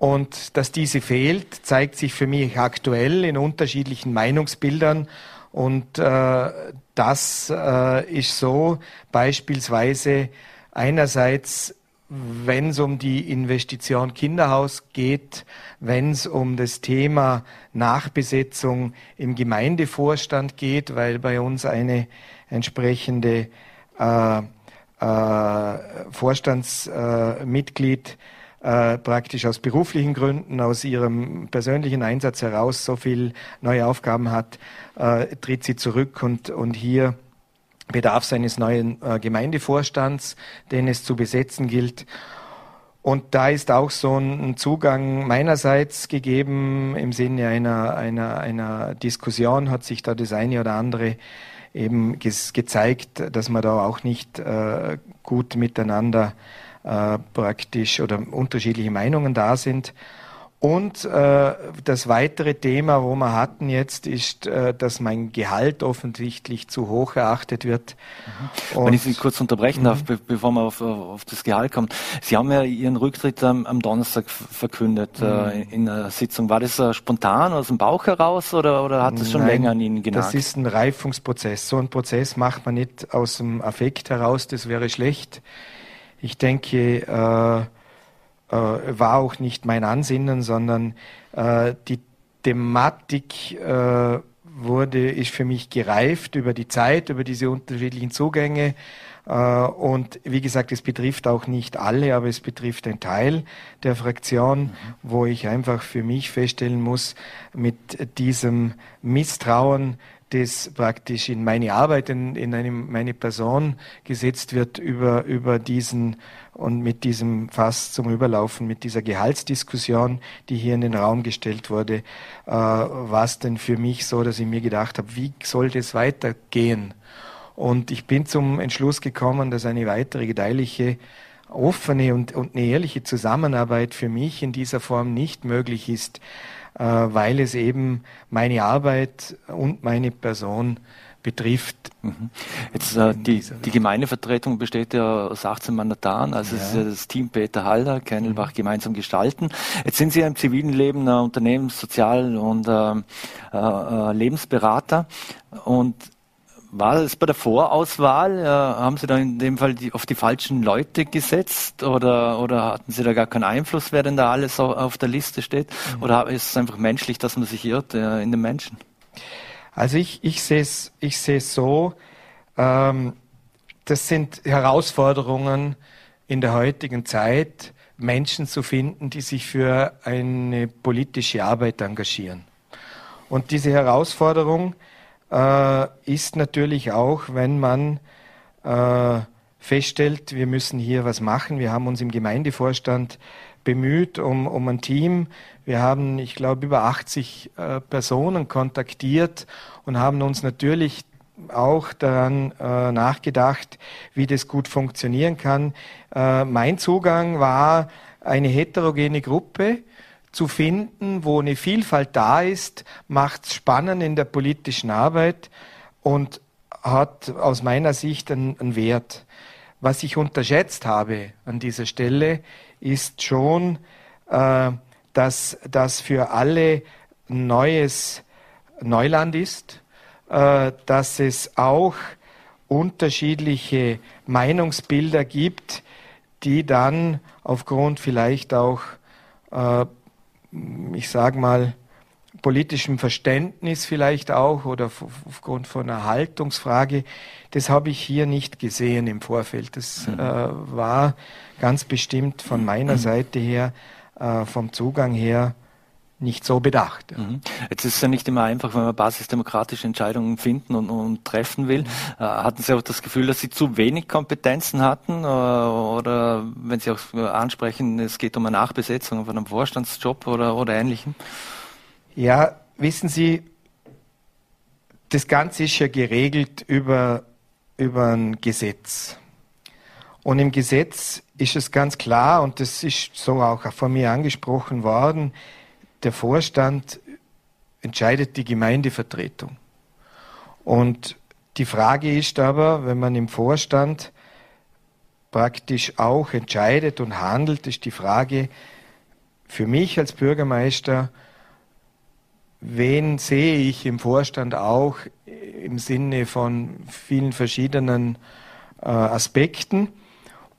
Und dass diese fehlt, zeigt sich für mich aktuell in unterschiedlichen Meinungsbildern. Und äh, das äh, ist so beispielsweise einerseits wenn es um die Investition Kinderhaus geht, wenn es um das Thema Nachbesetzung im Gemeindevorstand geht, weil bei uns eine entsprechende äh, äh, Vorstandsmitglied äh, praktisch aus beruflichen Gründen, aus ihrem persönlichen Einsatz heraus so viel neue Aufgaben hat, äh, tritt sie zurück und, und hier bedarf eines neuen äh, Gemeindevorstands, den es zu besetzen gilt. Und da ist auch so ein Zugang meinerseits gegeben im Sinne einer, einer, einer Diskussion hat sich da das eine oder andere eben gezeigt, dass man da auch nicht äh, gut miteinander äh, praktisch oder unterschiedliche Meinungen da sind. Und äh, das weitere Thema, wo wir hatten jetzt, ist, äh, dass mein Gehalt offensichtlich zu hoch erachtet wird. Mhm. Wenn ich Sie kurz unterbrechen darf, mhm. be bevor wir auf, auf, das Gehalt kommen. Sie haben ja Ihren Rücktritt am, am Donnerstag verkündet äh, mhm. in der Sitzung. War das äh, spontan aus dem Bauch heraus oder, oder hat es schon Nein, länger an Ihnen genagt? Das ist ein Reifungsprozess. So ein Prozess macht man nicht aus dem Affekt heraus, das wäre schlecht. Ich denke, äh, äh, war auch nicht mein Ansinnen, sondern äh, die Thematik äh, wurde, ist für mich gereift über die Zeit, über diese unterschiedlichen Zugänge. Äh, und wie gesagt, es betrifft auch nicht alle, aber es betrifft einen Teil der Fraktion, mhm. wo ich einfach für mich feststellen muss, mit diesem Misstrauen, das praktisch in meine Arbeit, in, in eine, meine Person gesetzt wird über, über diesen und mit diesem Fass zum Überlaufen, mit dieser Gehaltsdiskussion, die hier in den Raum gestellt wurde, äh, war denn für mich so, dass ich mir gedacht habe, wie soll das weitergehen? Und ich bin zum Entschluss gekommen, dass eine weitere gedeihliche, offene und, und eine ehrliche Zusammenarbeit für mich in dieser Form nicht möglich ist, weil es eben meine Arbeit und meine Person betrifft. Mhm. Jetzt äh, die, die Gemeindevertretung besteht ja aus 18 Mandatan, also ja. ist ja das Team Peter Halder, Kennelbach mhm. gemeinsam gestalten. Jetzt sind Sie ja im zivilen Leben äh, Unternehmens-, Sozial- und ähm, äh, äh, Lebensberater und war es bei der Vorauswahl? Äh, haben Sie da in dem Fall die, auf die falschen Leute gesetzt oder, oder hatten Sie da gar keinen Einfluss, wer denn da alles auf der Liste steht? Mhm. Oder ist es einfach menschlich, dass man sich irrt äh, in den Menschen? Also ich, ich sehe es ich seh's so, ähm, das sind Herausforderungen in der heutigen Zeit, Menschen zu finden, die sich für eine politische Arbeit engagieren. Und diese Herausforderung äh, ist natürlich auch, wenn man äh, feststellt, wir müssen hier was machen. Wir haben uns im Gemeindevorstand bemüht um, um ein Team. Wir haben, ich glaube, über 80 äh, Personen kontaktiert und haben uns natürlich auch daran äh, nachgedacht, wie das gut funktionieren kann. Äh, mein Zugang war eine heterogene Gruppe zu finden, wo eine Vielfalt da ist, macht es spannend in der politischen Arbeit und hat aus meiner Sicht einen, einen Wert. Was ich unterschätzt habe an dieser Stelle, ist schon äh, dass das für alle neues Neuland ist, äh, dass es auch unterschiedliche Meinungsbilder gibt, die dann aufgrund vielleicht auch, äh, ich sage mal, politischem Verständnis vielleicht auch oder aufgrund von einer Haltungsfrage, das habe ich hier nicht gesehen im Vorfeld. Das mhm. äh, war ganz bestimmt von meiner. Seite her, äh, vom Zugang her, nicht so bedacht. Mhm. Jetzt ist es ja nicht immer einfach, wenn man basisdemokratische Entscheidungen finden und, und treffen will. Mhm. Äh, hatten Sie auch das Gefühl, dass Sie zu wenig Kompetenzen hatten? Äh, oder wenn Sie auch ansprechen, es geht um eine Nachbesetzung von einem Vorstandsjob oder, oder ähnlichem? Ja, wissen Sie, das Ganze ist ja geregelt über, über ein Gesetz. Und im Gesetz ist es ganz klar, und das ist so auch von mir angesprochen worden, der Vorstand entscheidet die Gemeindevertretung. Und die Frage ist aber, wenn man im Vorstand praktisch auch entscheidet und handelt, ist die Frage für mich als Bürgermeister, wen sehe ich im Vorstand auch im Sinne von vielen verschiedenen äh, Aspekten.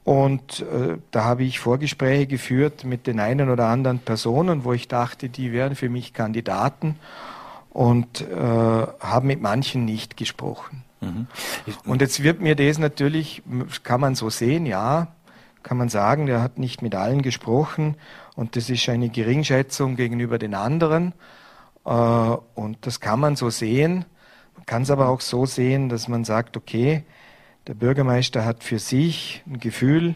Und äh, da habe ich Vorgespräche geführt mit den einen oder anderen Personen, wo ich dachte, die wären für mich Kandidaten und äh, habe mit manchen nicht gesprochen. Mhm. Und jetzt wird mir das natürlich, kann man so sehen, ja, kann man sagen, der hat nicht mit allen gesprochen und das ist eine Geringschätzung gegenüber den anderen. Äh, und das kann man so sehen. Man kann es aber auch so sehen, dass man sagt, okay, der Bürgermeister hat für sich ein Gefühl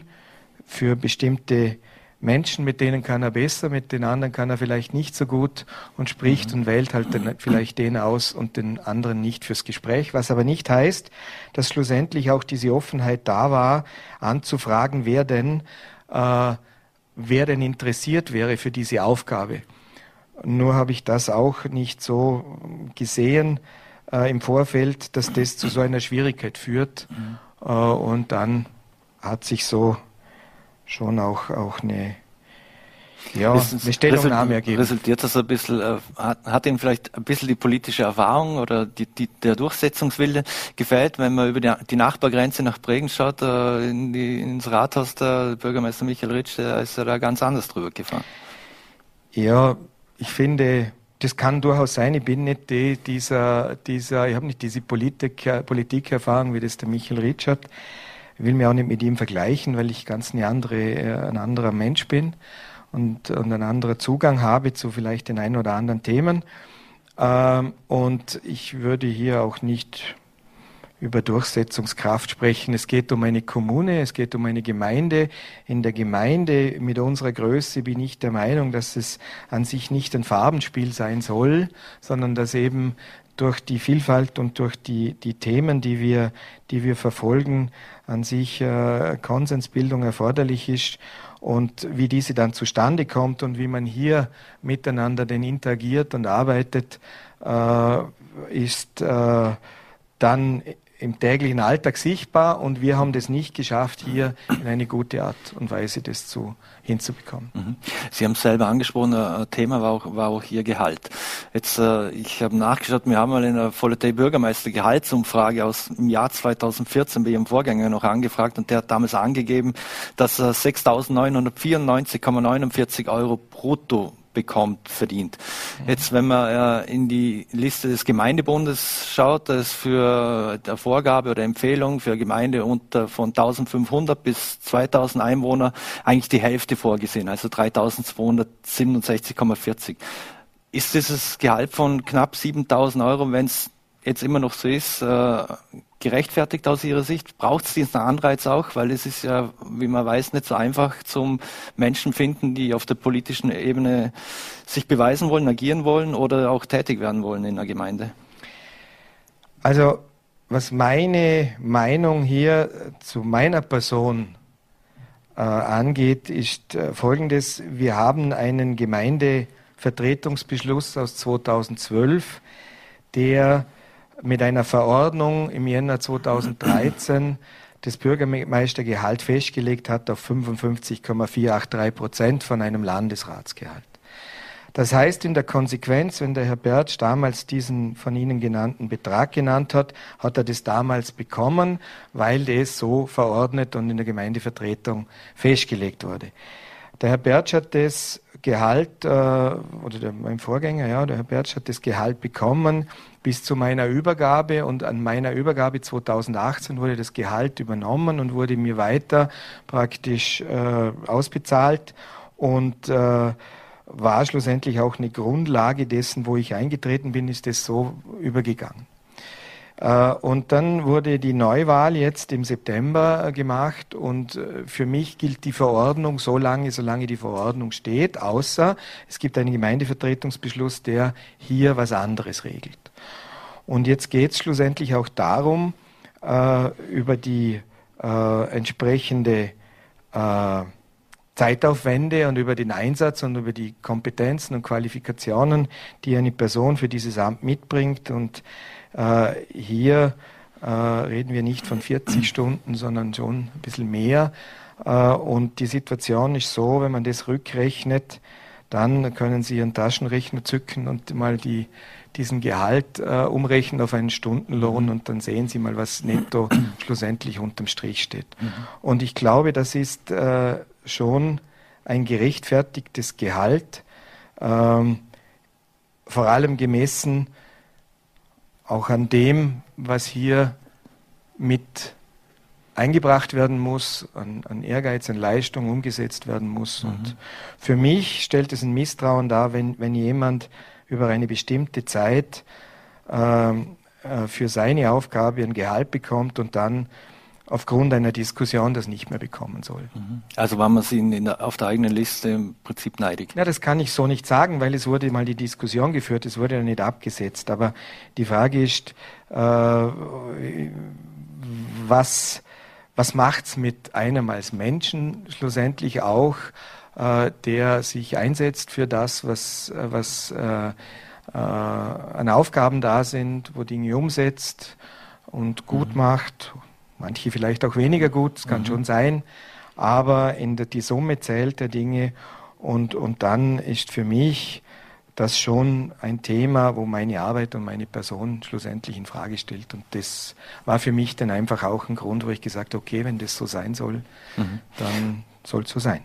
für bestimmte Menschen, mit denen kann er besser, mit den anderen kann er vielleicht nicht so gut und spricht mhm. und wählt halt den, vielleicht den aus und den anderen nicht fürs Gespräch, was aber nicht heißt, dass schlussendlich auch diese Offenheit da war, anzufragen, wer denn, äh, wer denn interessiert wäre für diese Aufgabe. Nur habe ich das auch nicht so gesehen, äh, im Vorfeld, dass das zu so einer Schwierigkeit führt. Mhm. Äh, und dann hat sich so schon auch, auch eine, ja, eine Stellungnahme ergeben. Resultiert das ein bisschen, äh, hat, hat Ihnen vielleicht ein bisschen die politische Erfahrung oder die, die, der Durchsetzungswille gefällt, wenn man über die, die Nachbargrenze nach Bregen schaut, äh, in die, ins Rathaus, der Bürgermeister Michael Ritsch, der ist ja da ganz anders drüber gefahren. Ja, ich finde, das kann durchaus sein. Ich bin nicht die, dieser, dieser, ich habe nicht diese Politik, Politikerfahrung, wie das der Michael Ritsch hat. Ich will mich auch nicht mit ihm vergleichen, weil ich ganz eine andere, äh, ein anderer Mensch bin und, und ein anderer Zugang habe zu vielleicht den einen oder anderen Themen. Ähm, und ich würde hier auch nicht über Durchsetzungskraft sprechen. Es geht um eine Kommune, es geht um eine Gemeinde. In der Gemeinde mit unserer Größe bin ich der Meinung, dass es an sich nicht ein Farbenspiel sein soll, sondern dass eben durch die Vielfalt und durch die, die Themen, die wir, die wir verfolgen, an sich äh, Konsensbildung erforderlich ist und wie diese dann zustande kommt und wie man hier miteinander denn interagiert und arbeitet, äh, ist äh, dann im täglichen Alltag sichtbar und wir haben das nicht geschafft, hier in eine gute Art und Weise das zu, hinzubekommen. Mhm. Sie haben selber angesprochen, ein Thema war auch, war auch Ihr Gehalt. Jetzt, äh, ich habe nachgeschaut, wir haben mal in der Vollotay Bürgermeister Gehaltsumfrage aus dem Jahr 2014 bei Ihrem Vorgänger noch angefragt und der hat damals angegeben, dass er 6.994,49 Euro brutto bekommt, verdient. Jetzt, wenn man äh, in die Liste des Gemeindebundes schaut, da ist für der Vorgabe oder Empfehlung für Gemeinde unter von 1500 bis 2000 Einwohner eigentlich die Hälfte vorgesehen, also 3267,40. Ist dieses Gehalt von knapp 7000 Euro, wenn es jetzt immer noch so ist, äh, gerechtfertigt aus Ihrer Sicht? Braucht es diesen Anreiz auch? Weil es ist ja, wie man weiß, nicht so einfach zum Menschen finden, die auf der politischen Ebene sich beweisen wollen, agieren wollen oder auch tätig werden wollen in der Gemeinde. Also, was meine Meinung hier zu meiner Person äh, angeht, ist äh, folgendes. Wir haben einen Gemeindevertretungsbeschluss aus 2012, der mit einer Verordnung im Jänner 2013 das Bürgermeistergehalt festgelegt hat auf 55,483 Prozent von einem Landesratsgehalt. Das heißt in der Konsequenz, wenn der Herr Bertsch damals diesen von Ihnen genannten Betrag genannt hat, hat er das damals bekommen, weil das so verordnet und in der Gemeindevertretung festgelegt wurde. Der Herr Bertsch hat das Gehalt, äh, oder der, mein Vorgänger, ja, der Herr Bertsch hat das Gehalt bekommen bis zu meiner Übergabe und an meiner Übergabe 2018 wurde das Gehalt übernommen und wurde mir weiter praktisch äh, ausbezahlt und äh, war schlussendlich auch eine Grundlage dessen, wo ich eingetreten bin, ist das so übergegangen. Äh, und dann wurde die Neuwahl jetzt im September äh, gemacht und äh, für mich gilt die Verordnung so lange, solange die Verordnung steht, außer es gibt einen Gemeindevertretungsbeschluss, der hier was anderes regelt. Und jetzt geht es schlussendlich auch darum, über die entsprechende Zeitaufwände und über den Einsatz und über die Kompetenzen und Qualifikationen, die eine Person für dieses Amt mitbringt und äh, hier äh, reden wir nicht von 40 Stunden, sondern schon ein bisschen mehr. Äh, und die Situation ist so, wenn man das rückrechnet, dann können Sie Ihren Taschenrechner zücken und mal die, diesen Gehalt äh, umrechnen auf einen Stundenlohn und dann sehen Sie mal, was netto schlussendlich unterm Strich steht. Mhm. Und ich glaube, das ist äh, schon ein gerechtfertigtes Gehalt, ähm, vor allem gemessen auch an dem, was hier mit eingebracht werden muss, an, an Ehrgeiz, an Leistung umgesetzt werden muss. Mhm. Und für mich stellt es ein Misstrauen dar, wenn, wenn jemand über eine bestimmte Zeit ähm, äh, für seine Aufgabe ein Gehalt bekommt und dann aufgrund einer Diskussion das nicht mehr bekommen soll. Mhm. Also war man Sie in der, auf der eigenen Liste im Prinzip neidig? Ja, das kann ich so nicht sagen, weil es wurde mal die Diskussion geführt, es wurde ja nicht abgesetzt. Aber die Frage ist, äh, was, was macht's mit einem als Menschen schlussendlich auch, äh, der sich einsetzt für das, was, was äh, äh, an Aufgaben da sind, wo Dinge umsetzt und gut mhm. macht manche vielleicht auch weniger gut, das kann mhm. schon sein, aber in der, die Summe zählt der Dinge und, und dann ist für mich das schon ein Thema, wo meine Arbeit und meine Person schlussendlich in Frage stellt. Und das war für mich dann einfach auch ein Grund, wo ich gesagt habe, okay, wenn das so sein soll, mhm. dann soll es so sein.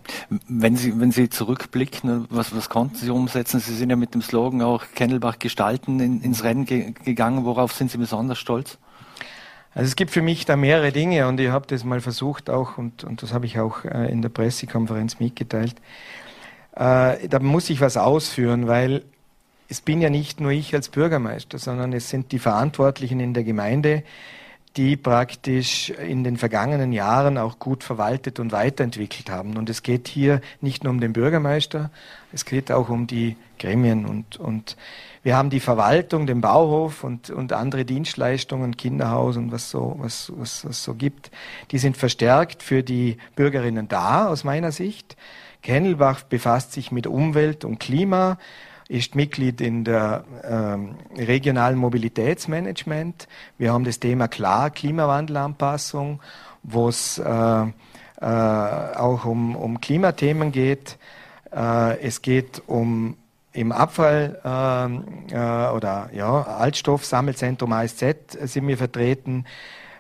Wenn Sie, wenn Sie zurückblicken, was, was konnten Sie umsetzen? Sie sind ja mit dem Slogan auch Kennelbach gestalten in, ins Rennen ge gegangen. Worauf sind Sie besonders stolz? Also es gibt für mich da mehrere Dinge und ich habe das mal versucht auch und, und das habe ich auch äh, in der Pressekonferenz mitgeteilt. Äh, da muss ich was ausführen, weil es bin ja nicht nur ich als Bürgermeister, sondern es sind die Verantwortlichen in der Gemeinde, die praktisch in den vergangenen Jahren auch gut verwaltet und weiterentwickelt haben. Und es geht hier nicht nur um den Bürgermeister, es geht auch um die Gremien und, und wir haben die Verwaltung, den Bauhof und, und andere Dienstleistungen, Kinderhaus und was so, was, was, was so gibt. Die sind verstärkt für die Bürgerinnen da, aus meiner Sicht. Kennelbach befasst sich mit Umwelt und Klima, ist Mitglied in der ähm, regionalen Mobilitätsmanagement. Wir haben das Thema klar Klimawandelanpassung, wo es äh, äh, auch um, um Klimathemen geht. Äh, es geht um im Abfall äh, äh, oder ja, Altstoffsammelzentrum ASZ sind wir vertreten.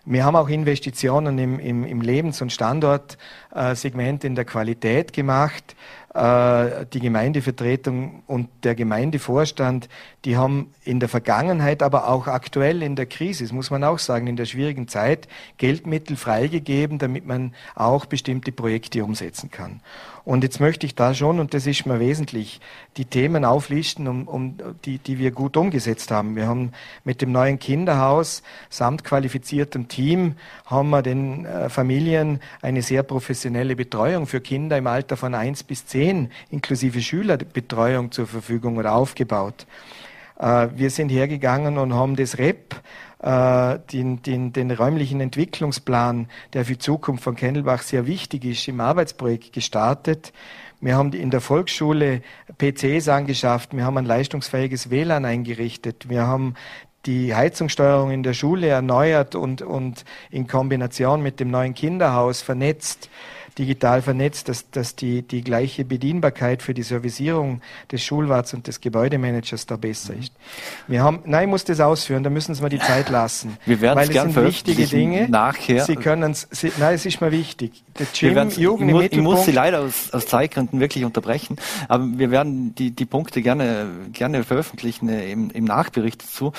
Wir haben auch Investitionen im, im, im Lebens- und Standortsegment in der Qualität gemacht. Äh, die Gemeindevertretung und der Gemeindevorstand, die haben in der Vergangenheit, aber auch aktuell in der Krise, das muss man auch sagen, in der schwierigen Zeit Geldmittel freigegeben, damit man auch bestimmte Projekte umsetzen kann. Und jetzt möchte ich da schon, und das ist mir wesentlich, die Themen auflisten, um, um die, die wir gut umgesetzt haben. Wir haben mit dem neuen Kinderhaus samt qualifiziertem Team haben wir den äh, Familien eine sehr professionelle Betreuung für Kinder im Alter von eins bis zehn inklusive Schülerbetreuung zur Verfügung oder aufgebaut. Äh, wir sind hergegangen und haben das REP äh, den, den, den räumlichen Entwicklungsplan, der für die Zukunft von Kennelbach sehr wichtig ist, im Arbeitsprojekt gestartet. Wir haben in der Volksschule PCs angeschafft, wir haben ein leistungsfähiges WLAN eingerichtet, wir haben die Heizungssteuerung in der Schule erneuert und, und in Kombination mit dem neuen Kinderhaus vernetzt. Digital vernetzt, dass, dass die, die gleiche Bedienbarkeit für die Servicierung des Schulwarts und des Gebäudemanagers da besser ist. Wir haben, nein, ich muss das ausführen, da müssen Sie mir die Zeit lassen. Wir werden es gern sind wichtige Dinge. Nachher. Sie können es, nein, es ist mir wichtig. Der Gym, Jugend ich, muss, ich muss Sie leider aus, aus Zeitgründen wirklich unterbrechen, aber wir werden die, die Punkte gerne, gerne veröffentlichen äh, im, im Nachbericht dazu.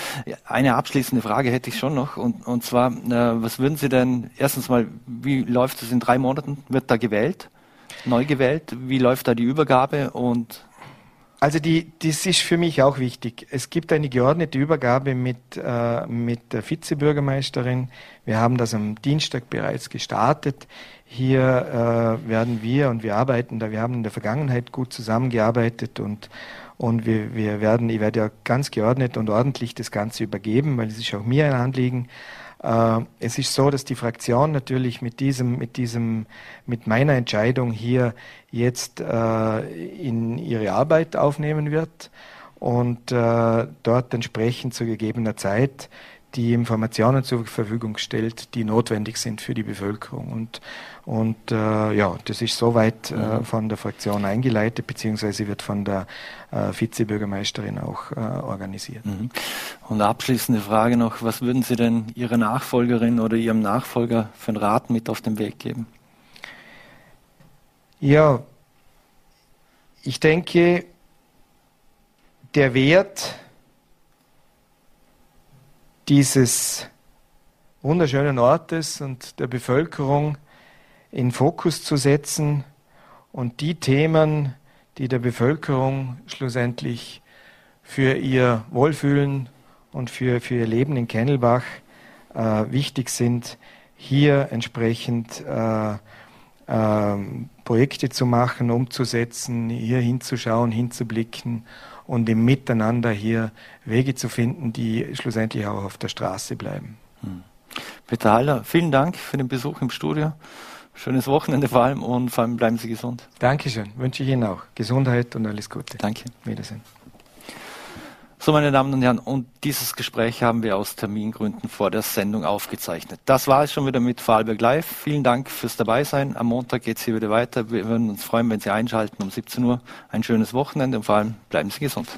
Eine abschließende Frage hätte ich schon noch und, und zwar, äh, was würden Sie denn, erstens mal, wie läuft es in drei Monaten? Wird da gewählt? Neu gewählt? Wie läuft da die Übergabe und also die, das ist für mich auch wichtig. Es gibt eine geordnete Übergabe mit, äh, mit der Vizebürgermeisterin. Wir haben das am Dienstag bereits gestartet. Hier äh, werden wir und wir arbeiten da, wir haben in der Vergangenheit gut zusammengearbeitet und, und wir, wir werden, ich werde ja ganz geordnet und ordentlich das Ganze übergeben, weil es ist auch mir ein Anliegen. Äh, es ist so, dass die Fraktion natürlich mit diesem, mit diesem, mit meiner Entscheidung hier jetzt äh, in ihre Arbeit aufnehmen wird und äh, dort entsprechend zu gegebener Zeit die Informationen zur Verfügung stellt, die notwendig sind für die Bevölkerung. Und, und äh, ja, das ist soweit äh, mhm. von der Fraktion eingeleitet, beziehungsweise wird von der äh, Vizebürgermeisterin auch äh, organisiert. Mhm. Und abschließende Frage noch, was würden Sie denn Ihrer Nachfolgerin oder Ihrem Nachfolger für einen Rat mit auf den Weg geben? Ja, ich denke, der Wert, dieses wunderschönen Ortes und der Bevölkerung in Fokus zu setzen und die Themen, die der Bevölkerung schlussendlich für ihr Wohlfühlen und für, für ihr Leben in Kennelbach äh, wichtig sind, hier entsprechend äh, äh, Projekte zu machen, umzusetzen, hier hinzuschauen, hinzublicken und im Miteinander hier Wege zu finden, die schlussendlich auch auf der Straße bleiben. Hm. Peter Haller, vielen Dank für den Besuch im Studio. Schönes Wochenende vor allem und vor allem bleiben Sie gesund. Dankeschön, wünsche ich Ihnen auch. Gesundheit und alles Gute. Danke. Wiedersehen. So, meine Damen und Herren, und dieses Gespräch haben wir aus Termingründen vor der Sendung aufgezeichnet. Das war es schon wieder mit Vorarlberg Live. Vielen Dank fürs Dabeisein. Am Montag geht es hier wieder weiter. Wir würden uns freuen, wenn Sie einschalten um 17 Uhr. Ein schönes Wochenende und vor allem bleiben Sie gesund.